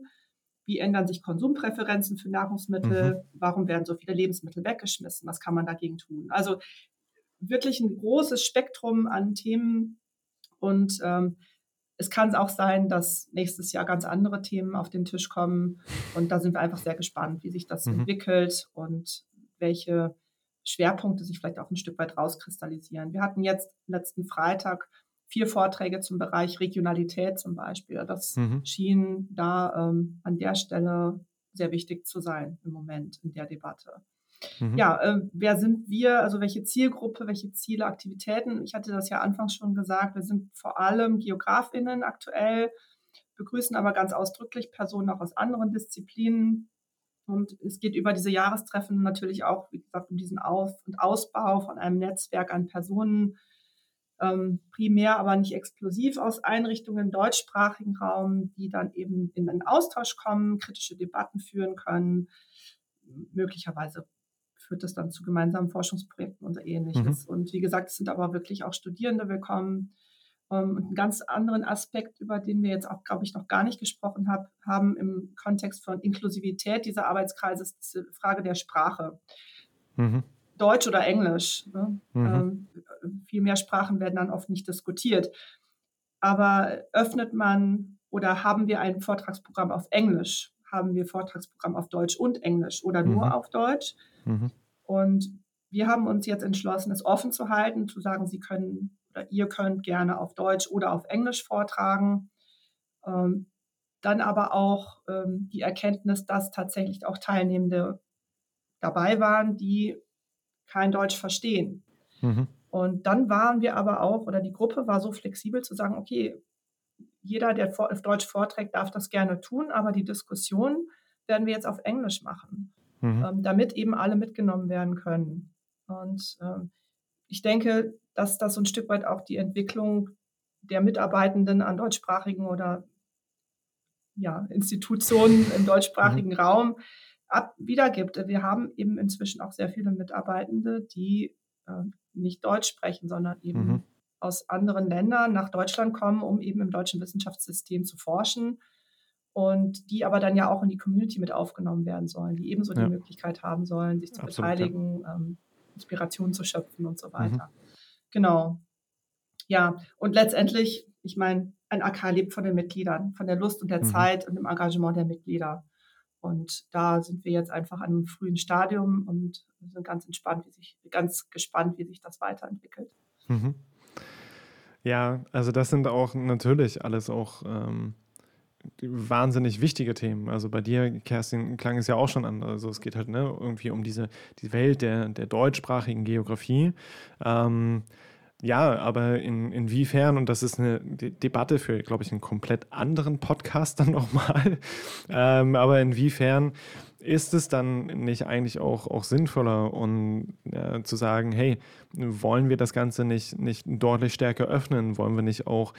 Wie ändern sich Konsumpräferenzen für Nahrungsmittel? Mhm. Warum werden so viele Lebensmittel weggeschmissen? Was kann man dagegen tun? Also wirklich ein großes Spektrum an Themen und ähm, es kann auch sein, dass nächstes Jahr ganz andere Themen auf den Tisch kommen. Und da sind wir einfach sehr gespannt, wie sich das mhm. entwickelt und welche Schwerpunkte sich vielleicht auch ein Stück weit rauskristallisieren. Wir hatten jetzt letzten Freitag vier Vorträge zum Bereich Regionalität zum Beispiel. Das mhm. schien da ähm, an der Stelle sehr wichtig zu sein im Moment in der Debatte. Mhm. Ja, äh, wer sind wir? Also welche Zielgruppe, welche Ziele, Aktivitäten? Ich hatte das ja anfangs schon gesagt. Wir sind vor allem Geografinnen aktuell, begrüßen aber ganz ausdrücklich Personen auch aus anderen Disziplinen. Und es geht über diese Jahrestreffen natürlich auch, wie gesagt, um diesen Auf- und Ausbau von einem Netzwerk an Personen, ähm, primär aber nicht exklusiv aus Einrichtungen im deutschsprachigen Raum, die dann eben in einen Austausch kommen, kritische Debatten führen können. Möglicherweise führt das dann zu gemeinsamen Forschungsprojekten und ähnliches. Mhm. Und wie gesagt, es sind aber wirklich auch Studierende willkommen. Ähm, und einen ganz anderen Aspekt, über den wir jetzt auch, glaube ich, noch gar nicht gesprochen hab, haben im Kontext von Inklusivität dieser Arbeitskreise, ist die Frage der Sprache. Mhm. Deutsch oder Englisch. Ne? Mhm. Ähm, viel mehr Sprachen werden dann oft nicht diskutiert. Aber öffnet man oder haben wir ein Vortragsprogramm auf Englisch? Haben wir Vortragsprogramm auf Deutsch und Englisch oder nur mhm. auf Deutsch? Mhm. Und wir haben uns jetzt entschlossen, es offen zu halten, zu sagen, Sie können oder ihr könnt gerne auf Deutsch oder auf Englisch vortragen. Ähm, dann aber auch ähm, die Erkenntnis, dass tatsächlich auch Teilnehmende dabei waren, die kein Deutsch verstehen. Mhm. Und dann waren wir aber auch, oder die Gruppe war so flexibel zu sagen, okay, jeder, der auf Deutsch vorträgt, darf das gerne tun, aber die Diskussion werden wir jetzt auf Englisch machen, mhm. ähm, damit eben alle mitgenommen werden können. Und ähm, ich denke, dass das so ein Stück weit auch die Entwicklung der Mitarbeitenden an deutschsprachigen oder ja, Institutionen im [LAUGHS] deutschsprachigen mhm. Raum ab, wiedergibt. Wir haben eben inzwischen auch sehr viele Mitarbeitende, die äh, nicht Deutsch sprechen, sondern eben mhm. Aus anderen Ländern nach Deutschland kommen, um eben im deutschen Wissenschaftssystem zu forschen und die aber dann ja auch in die Community mit aufgenommen werden sollen, die ebenso ja. die Möglichkeit haben sollen, sich zu Absolut, beteiligen, ja. ähm, Inspiration zu schöpfen und so mhm. weiter. Mhm. Genau. Ja, und letztendlich, ich meine, ein AK lebt von den Mitgliedern, von der Lust und der mhm. Zeit und dem Engagement der Mitglieder. Und da sind wir jetzt einfach an einem frühen Stadium und sind ganz entspannt, wie sich, ganz gespannt, wie sich das weiterentwickelt. Mhm. Ja, also das sind auch natürlich alles auch ähm, wahnsinnig wichtige Themen. Also bei dir, Kerstin, klang es ja auch schon an. Also es geht halt ne, irgendwie um diese die Welt der, der deutschsprachigen Geografie. Ähm, ja, aber in, inwiefern, und das ist eine De Debatte für, glaube ich, einen komplett anderen Podcast dann [LAUGHS] nochmal, ähm, aber inwiefern ist es dann nicht eigentlich auch, auch sinnvoller und äh, zu sagen, hey, wollen wir das Ganze nicht, nicht deutlich stärker öffnen? Wollen wir nicht auch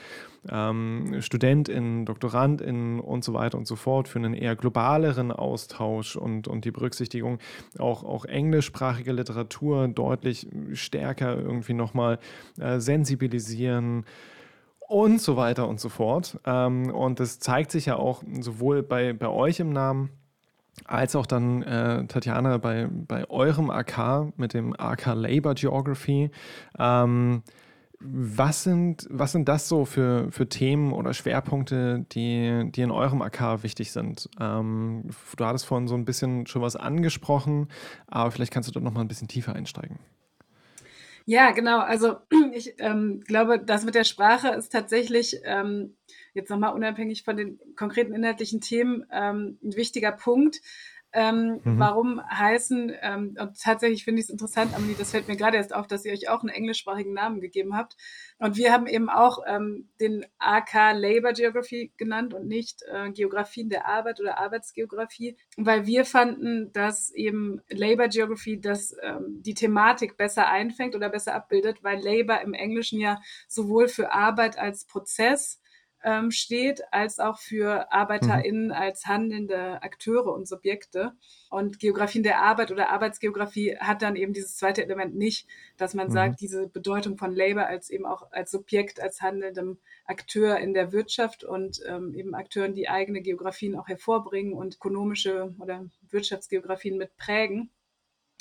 ähm, StudentInnen, DoktorandInnen und so weiter und so fort für einen eher globaleren Austausch und, und die Berücksichtigung auch, auch englischsprachige Literatur deutlich stärker irgendwie nochmal äh, sensibilisieren? und so weiter und so fort. Ähm, und das zeigt sich ja auch sowohl bei, bei euch im Namen als auch dann, äh, Tatjana, bei, bei eurem AK mit dem AK Labor Geography. Ähm, was sind, was sind das so für, für Themen oder Schwerpunkte, die, die in eurem AK wichtig sind? Ähm, du hattest vorhin so ein bisschen schon was angesprochen, aber vielleicht kannst du dort noch mal ein bisschen tiefer einsteigen. Ja, genau. Also [CLEARS THROAT] ich ähm, glaube, das mit der Sprache ist tatsächlich ähm, jetzt nochmal unabhängig von den konkreten inhaltlichen Themen ähm, ein wichtiger Punkt. Ähm, mhm. Warum heißen, ähm, und tatsächlich finde ich es interessant, Amelie, das fällt mir gerade erst auf, dass ihr euch auch einen englischsprachigen Namen gegeben habt. Und wir haben eben auch ähm, den AK Labor Geography genannt und nicht äh, Geografien der Arbeit oder Arbeitsgeografie, weil wir fanden, dass eben Labor Geography das, ähm, die Thematik besser einfängt oder besser abbildet, weil Labor im Englischen ja sowohl für Arbeit als Prozess ähm, steht, als auch für ArbeiterInnen mhm. als handelnde Akteure und Subjekte. Und Geografien der Arbeit oder Arbeitsgeografie hat dann eben dieses zweite Element nicht, dass man mhm. sagt, diese Bedeutung von Labor als eben auch als Subjekt, als handelndem Akteur in der Wirtschaft und ähm, eben Akteuren, die eigene Geografien auch hervorbringen und ökonomische oder Wirtschaftsgeografien mit prägen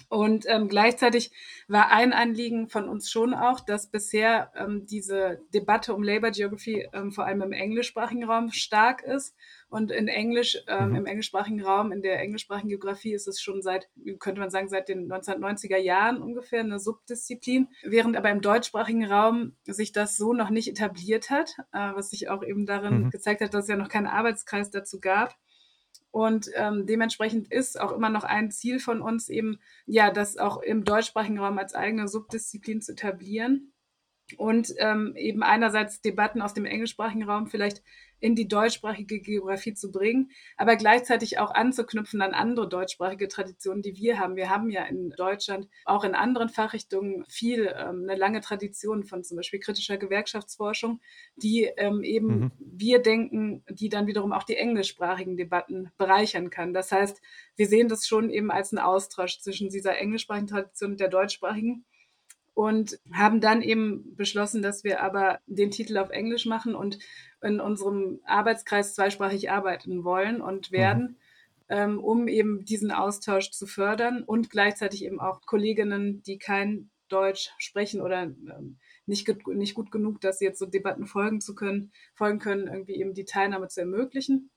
Und ähm, gleichzeitig war ein Anliegen von uns schon auch, dass bisher ähm, diese Debatte um Labor Geography ähm, vor allem im englischsprachigen Raum stark ist. Und in Englisch, ähm, mhm. im englischsprachigen Raum, in der englischsprachigen Geografie ist es schon seit, könnte man sagen, seit den 1990er Jahren ungefähr eine Subdisziplin. Während aber im deutschsprachigen Raum sich das so noch nicht etabliert hat, äh, was sich auch eben darin mhm. gezeigt hat, dass es ja noch keinen Arbeitskreis dazu gab. Und ähm, dementsprechend ist auch immer noch ein Ziel von uns eben, ja, das auch im deutschsprachigen Raum als eigene Subdisziplin zu etablieren und ähm, eben einerseits Debatten aus dem englischsprachigen Raum vielleicht in die deutschsprachige Geografie zu bringen, aber gleichzeitig auch anzuknüpfen an andere deutschsprachige Traditionen, die wir haben. Wir haben ja in Deutschland auch in anderen Fachrichtungen viel, ähm, eine lange Tradition von zum Beispiel kritischer Gewerkschaftsforschung, die ähm, eben mhm. wir denken, die dann wiederum auch die englischsprachigen Debatten bereichern kann. Das heißt, wir sehen das schon eben als einen Austausch zwischen dieser englischsprachigen Tradition und der deutschsprachigen und haben dann eben beschlossen, dass wir aber den Titel auf Englisch machen und in unserem Arbeitskreis zweisprachig arbeiten wollen und mhm. werden, mhm. ähm, um eben diesen Austausch zu fördern und gleichzeitig eben auch Kolleginnen, die kein Deutsch sprechen oder ähm, nicht, nicht gut genug, dass sie jetzt so Debatten folgen zu können, folgen können, irgendwie eben die Teilnahme zu ermöglichen.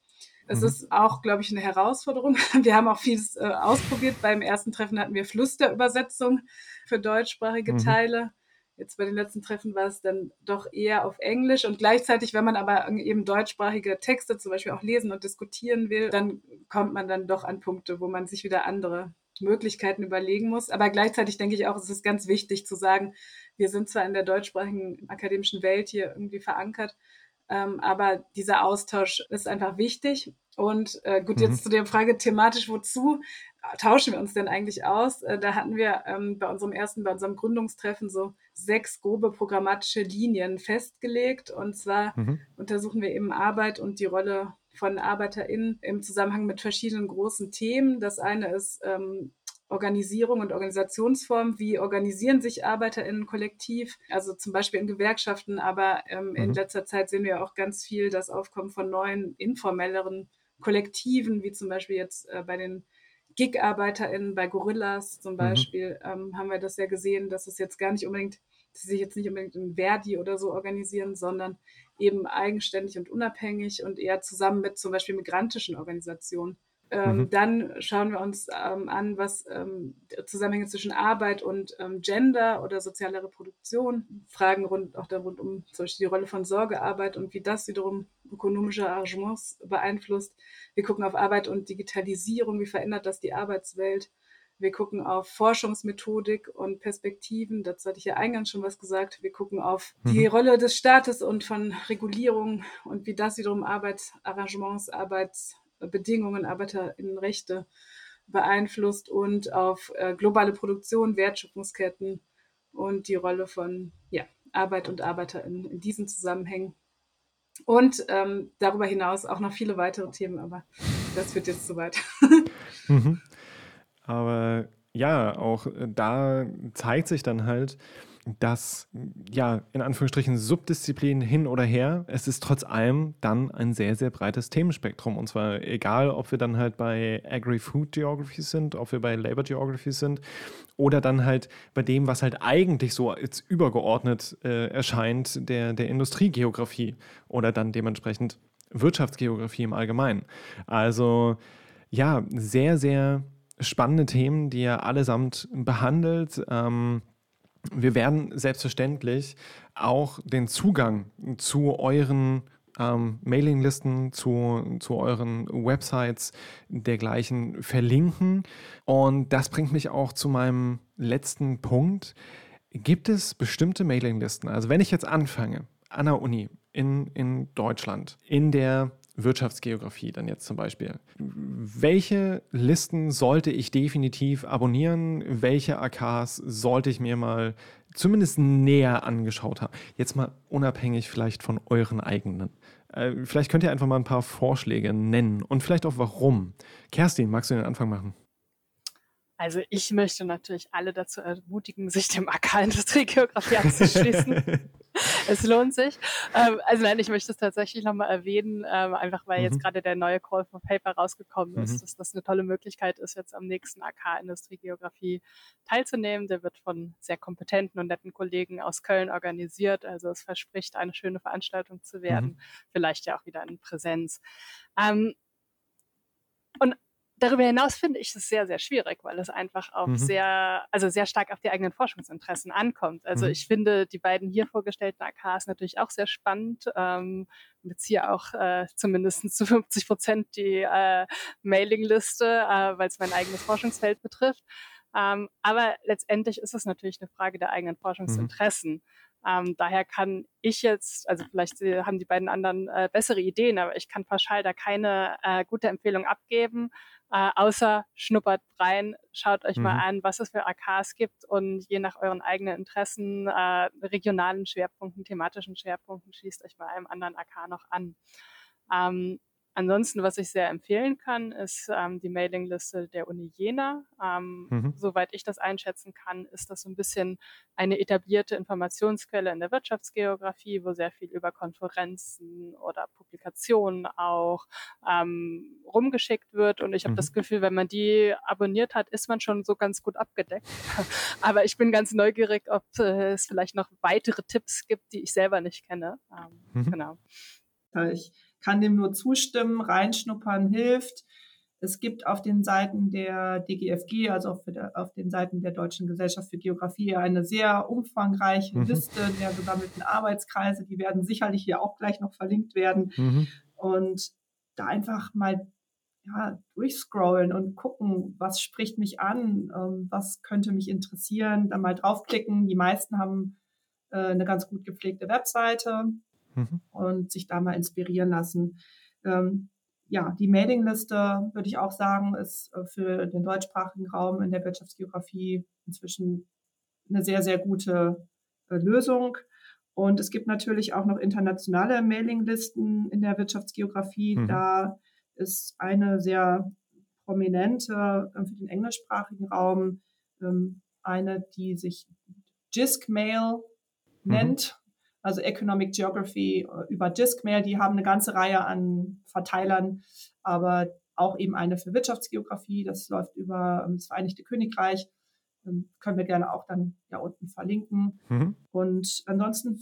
Es mhm. ist auch, glaube ich, eine Herausforderung. [LAUGHS] Wir haben auch vieles äh, ausprobiert. Beim ersten Treffen hatten wir Flüsterübersetzung für deutschsprachige mhm. Teile. Jetzt bei den letzten Treffen war es dann doch eher auf Englisch und gleichzeitig, wenn man aber eben deutschsprachige Texte zum Beispiel auch lesen und diskutieren will, dann kommt man dann doch an Punkte, wo man sich wieder andere Möglichkeiten überlegen muss. Aber gleichzeitig denke ich auch, es ist ganz wichtig zu sagen, wir sind zwar in der deutschsprachigen akademischen Welt hier irgendwie verankert, ähm, aber dieser Austausch ist einfach wichtig. Und äh, gut, mhm. jetzt zu der Frage thematisch, wozu tauschen wir uns denn eigentlich aus? Äh, da hatten wir ähm, bei unserem ersten, bei unserem Gründungstreffen so sechs grobe programmatische Linien festgelegt. Und zwar mhm. untersuchen wir eben Arbeit und die Rolle von ArbeiterInnen im Zusammenhang mit verschiedenen großen Themen. Das eine ist ähm, Organisierung und Organisationsform. Wie organisieren sich ArbeiterInnen kollektiv? Also zum Beispiel in Gewerkschaften, aber ähm, mhm. in letzter Zeit sehen wir auch ganz viel das Aufkommen von neuen, informelleren Kollektiven, wie zum Beispiel jetzt äh, bei den Gig-ArbeiterInnen, bei Gorillas zum mhm. Beispiel, mhm. ähm, haben wir das ja gesehen, dass es jetzt gar nicht unbedingt, dass sie sich jetzt nicht unbedingt in Verdi oder so organisieren, sondern eben eigenständig und unabhängig und eher zusammen mit zum Beispiel migrantischen Organisationen ähm, mhm. Dann schauen wir uns ähm, an, was ähm, Zusammenhänge zwischen Arbeit und ähm, Gender oder sozialer Reproduktion, Fragen rund, auch da rund um zum Beispiel die Rolle von Sorgearbeit und wie das wiederum ökonomische Arrangements beeinflusst. Wir gucken auf Arbeit und Digitalisierung, wie verändert das die Arbeitswelt. Wir gucken auf Forschungsmethodik und Perspektiven. Dazu hatte ich ja eingangs schon was gesagt. Wir gucken auf mhm. die Rolle des Staates und von Regulierung und wie das wiederum Arbeitsarrangements, Arbeits Bedingungen, Arbeiterinnenrechte beeinflusst und auf äh, globale Produktion, Wertschöpfungsketten und die Rolle von ja, Arbeit und ArbeiterInnen in diesen Zusammenhängen. Und ähm, darüber hinaus auch noch viele weitere Themen, aber das wird jetzt zu weit. [LAUGHS] mhm. Aber ja, auch da zeigt sich dann halt, dass, ja, in Anführungsstrichen Subdisziplin hin oder her, es ist trotz allem dann ein sehr, sehr breites Themenspektrum. Und zwar egal, ob wir dann halt bei Agri-Food Geography sind, ob wir bei Labor Geography sind oder dann halt bei dem, was halt eigentlich so als übergeordnet äh, erscheint, der, der Industriegeografie oder dann dementsprechend Wirtschaftsgeografie im Allgemeinen. Also ja, sehr, sehr spannende Themen, die er allesamt behandelt. Ähm, wir werden selbstverständlich auch den Zugang zu euren ähm, Mailinglisten, zu, zu euren Websites dergleichen verlinken. Und das bringt mich auch zu meinem letzten Punkt. Gibt es bestimmte Mailinglisten? Also wenn ich jetzt anfange an der Uni in, in Deutschland, in der Wirtschaftsgeografie dann jetzt zum Beispiel. Welche Listen sollte ich definitiv abonnieren? Welche AKs sollte ich mir mal zumindest näher angeschaut haben? Jetzt mal unabhängig vielleicht von euren eigenen. Äh, vielleicht könnt ihr einfach mal ein paar Vorschläge nennen und vielleicht auch warum. Kerstin, magst du den Anfang machen? Also ich möchte natürlich alle dazu ermutigen, sich dem AK Industriegeografie [LAUGHS] anzuschließen. [LAUGHS] es lohnt sich. Ähm, also nein, ich möchte es tatsächlich nochmal erwähnen, ähm, einfach weil mhm. jetzt gerade der neue Call for Paper rausgekommen ist, mhm. dass das eine tolle Möglichkeit ist, jetzt am nächsten AK Industriegeografie teilzunehmen. Der wird von sehr kompetenten und netten Kollegen aus Köln organisiert. Also es verspricht, eine schöne Veranstaltung zu werden. Mhm. Vielleicht ja auch wieder in Präsenz. Ähm, und Darüber hinaus finde ich es sehr, sehr schwierig, weil es einfach auch mhm. sehr, also sehr stark auf die eigenen Forschungsinteressen ankommt. Also mhm. ich finde die beiden hier vorgestellten AKs natürlich auch sehr spannend. Ähm, beziehe auch äh, zumindest zu 50 Prozent die äh, Mailingliste, äh, weil es mein eigenes Forschungsfeld betrifft. Ähm, aber letztendlich ist es natürlich eine Frage der eigenen mhm. Forschungsinteressen. Mhm. Ähm, daher kann ich jetzt, also vielleicht haben die beiden anderen äh, bessere Ideen, aber ich kann pauschal da keine äh, gute Empfehlung abgeben, äh, außer schnuppert rein, schaut euch mhm. mal an, was es für AKs gibt und je nach euren eigenen Interessen, äh, regionalen Schwerpunkten, thematischen Schwerpunkten, schließt euch bei einem anderen AK noch an. Ähm, Ansonsten, was ich sehr empfehlen kann, ist ähm, die Mailingliste der Uni Jena. Ähm, mhm. Soweit ich das einschätzen kann, ist das so ein bisschen eine etablierte Informationsquelle in der Wirtschaftsgeografie, wo sehr viel über Konferenzen oder Publikationen auch ähm, rumgeschickt wird. Und ich habe mhm. das Gefühl, wenn man die abonniert hat, ist man schon so ganz gut abgedeckt. [LAUGHS] Aber ich bin ganz neugierig, ob äh, es vielleicht noch weitere Tipps gibt, die ich selber nicht kenne. Ähm, mhm. Genau. Ich kann dem nur zustimmen, reinschnuppern hilft. Es gibt auf den Seiten der DGFG, also auf, den Seiten der Deutschen Gesellschaft für Geografie, eine sehr umfangreiche mhm. Liste der gesammelten Arbeitskreise. Die werden sicherlich hier auch gleich noch verlinkt werden. Mhm. Und da einfach mal ja, durchscrollen und gucken, was spricht mich an, ähm, was könnte mich interessieren, dann mal draufklicken. Die meisten haben äh, eine ganz gut gepflegte Webseite mhm. und sich da mal inspirieren lassen. Ähm, ja, die Mailingliste, würde ich auch sagen, ist äh, für den deutschsprachigen Raum in der Wirtschaftsgeografie inzwischen eine sehr, sehr gute äh, Lösung. Und es gibt natürlich auch noch internationale Mailinglisten in der Wirtschaftsgeografie. Mhm. Da ist eine sehr prominente äh, für den englischsprachigen Raum, ähm, eine, die sich JISC Mail mhm. nennt also Economic Geography äh, über Diskmail, die haben eine ganze Reihe an Verteilern, aber auch eben eine für Wirtschaftsgeografie, das läuft über ähm, das Vereinigte Königreich, ähm, können wir gerne auch dann ja unten verlinken. Mhm. Und ansonsten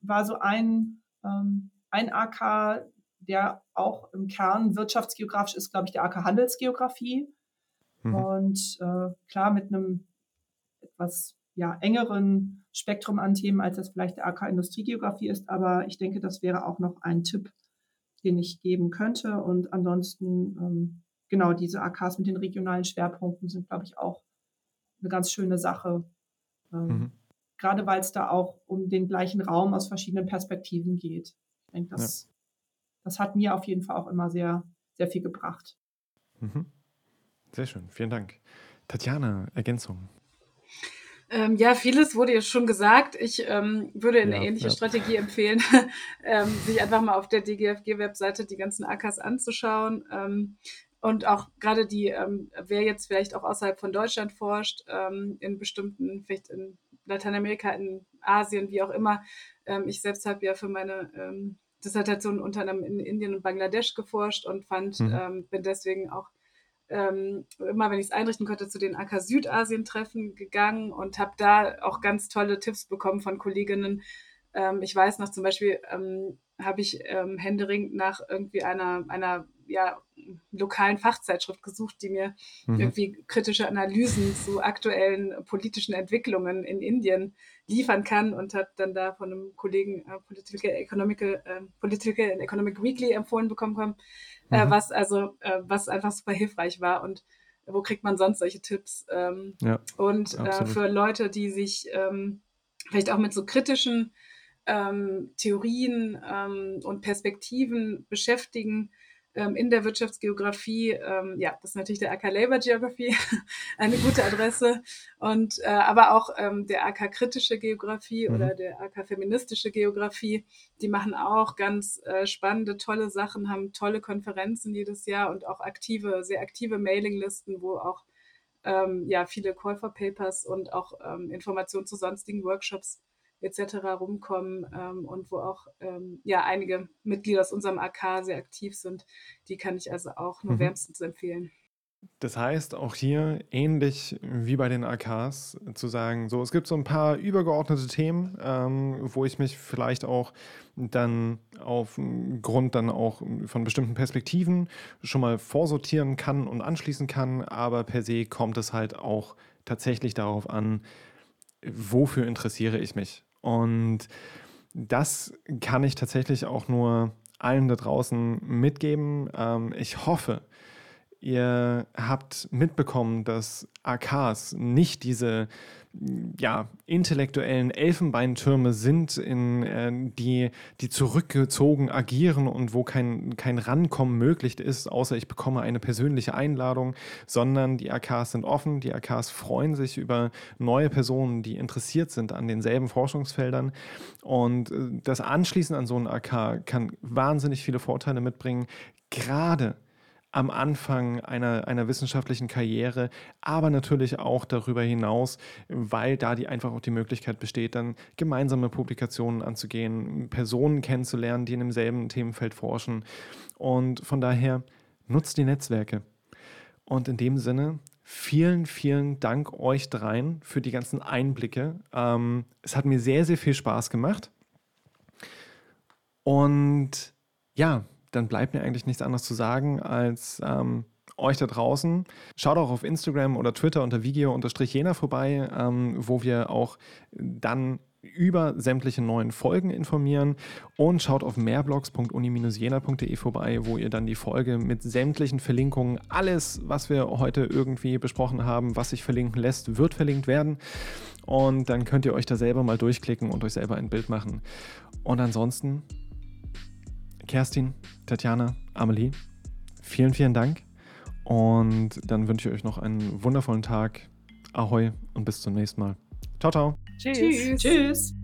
war so ein, ähm, ein AK, der auch im Kern wirtschaftsgeografisch ist, glaube ich, der AK Handelsgeografie. Mhm. Und äh, klar mit einem etwas ja, engeren Spektrum an Themen, als das vielleicht der AK Industriegeografie ist. Aber ich denke, das wäre auch noch ein Tipp, den ich geben könnte. Und ansonsten, ähm, genau, diese AKs mit den regionalen Schwerpunkten sind, glaube ich, auch eine ganz schöne Sache. Ähm, mhm. Gerade weil es da auch um den gleichen Raum aus verschiedenen Perspektiven geht. Ich denke, das, ja. das hat mir auf jeden Fall auch immer sehr, sehr viel gebracht. Mhm. Sehr schön, vielen Dank. Tatjana, Ergänzung. Ähm, ja, vieles wurde ja schon gesagt. Ich ähm, würde eine ja, ähnliche ja. Strategie empfehlen, [LAUGHS] ähm, sich einfach mal auf der DGFG-Webseite die ganzen AKs anzuschauen. Ähm, und auch gerade die, ähm, wer jetzt vielleicht auch außerhalb von Deutschland forscht, ähm, in bestimmten, vielleicht in Lateinamerika, in Asien, wie auch immer. ich selbst habe ja für meine Dissertation unter anderem in Indien und Bangladesch geforscht und fand, mhm. bin deswegen auch ähm, immer, wenn ich es einrichten konnte, zu den AK Südasien-Treffen gegangen und habe da auch ganz tolle Tipps bekommen von Kolleginnen. Ähm, ich weiß noch zum Beispiel, ähm, habe ich ähm, händeringend nach irgendwie einer, einer ja, lokalen Fachzeitschrift gesucht, die mir mhm. irgendwie kritische Analysen zu aktuellen politischen Entwicklungen in Indien liefern kann und habe dann da von einem Kollegen äh, Political, Economical, äh, Political and Economic Weekly empfohlen bekommen, äh, mhm. was also äh, was einfach super hilfreich war und wo kriegt man sonst solche Tipps? Ähm, ja, und äh, für Leute, die sich ähm, vielleicht auch mit so kritischen ähm, Theorien ähm, und Perspektiven beschäftigen, ähm, in der Wirtschaftsgeografie, ähm, ja, das ist natürlich der AK Labor Geography, [LAUGHS] eine gute Adresse. Und äh, aber auch ähm, der AK kritische Geografie mhm. oder der AK feministische Geografie, die machen auch ganz äh, spannende, tolle Sachen, haben tolle Konferenzen jedes Jahr und auch aktive, sehr aktive Mailinglisten, wo auch ähm, ja, viele Call for Papers und auch ähm, Informationen zu sonstigen Workshops etc. rumkommen ähm, und wo auch ähm, ja einige Mitglieder aus unserem AK sehr aktiv sind. Die kann ich also auch nur mhm. wärmstens empfehlen. Das heißt, auch hier ähnlich wie bei den AKs zu sagen, so es gibt so ein paar übergeordnete Themen, ähm, wo ich mich vielleicht auch dann aufgrund dann auch von bestimmten Perspektiven schon mal vorsortieren kann und anschließen kann, aber per se kommt es halt auch tatsächlich darauf an, wofür interessiere ich mich. Und das kann ich tatsächlich auch nur allen da draußen mitgeben. Ähm, ich hoffe, ihr habt mitbekommen, dass AKs nicht diese ja, intellektuellen Elfenbeintürme sind, in äh, die, die zurückgezogen agieren und wo kein, kein Rankommen möglich ist, außer ich bekomme eine persönliche Einladung, sondern die AKs sind offen, die AKs freuen sich über neue Personen, die interessiert sind an denselben Forschungsfeldern. Und äh, das Anschließen an so einen AK kann wahnsinnig viele Vorteile mitbringen, gerade am Anfang einer, einer wissenschaftlichen Karriere, aber natürlich auch darüber hinaus, weil da die einfach auch die Möglichkeit besteht, dann gemeinsame Publikationen anzugehen, Personen kennenzulernen, die in demselben Themenfeld forschen. Und von daher nutzt die Netzwerke. Und in dem Sinne, vielen, vielen Dank euch dreien für die ganzen Einblicke. Ähm, es hat mir sehr, sehr viel Spaß gemacht. Und ja, dann bleibt mir eigentlich nichts anderes zu sagen als ähm, euch da draußen. Schaut auch auf Instagram oder Twitter unter Video-Jena vorbei, ähm, wo wir auch dann über sämtliche neuen Folgen informieren und schaut auf mehrblogs.uni-jena.de vorbei, wo ihr dann die Folge mit sämtlichen Verlinkungen, alles, was wir heute irgendwie besprochen haben, was sich verlinken lässt, wird verlinkt werden. Und dann könnt ihr euch da selber mal durchklicken und euch selber ein Bild machen. Und ansonsten Kerstin, Tatjana, Amelie, vielen, vielen Dank. Und dann wünsche ich euch noch einen wundervollen Tag. Ahoi und bis zum nächsten Mal. Ciao, ciao. Tschüss. Tschüss. Tschüss.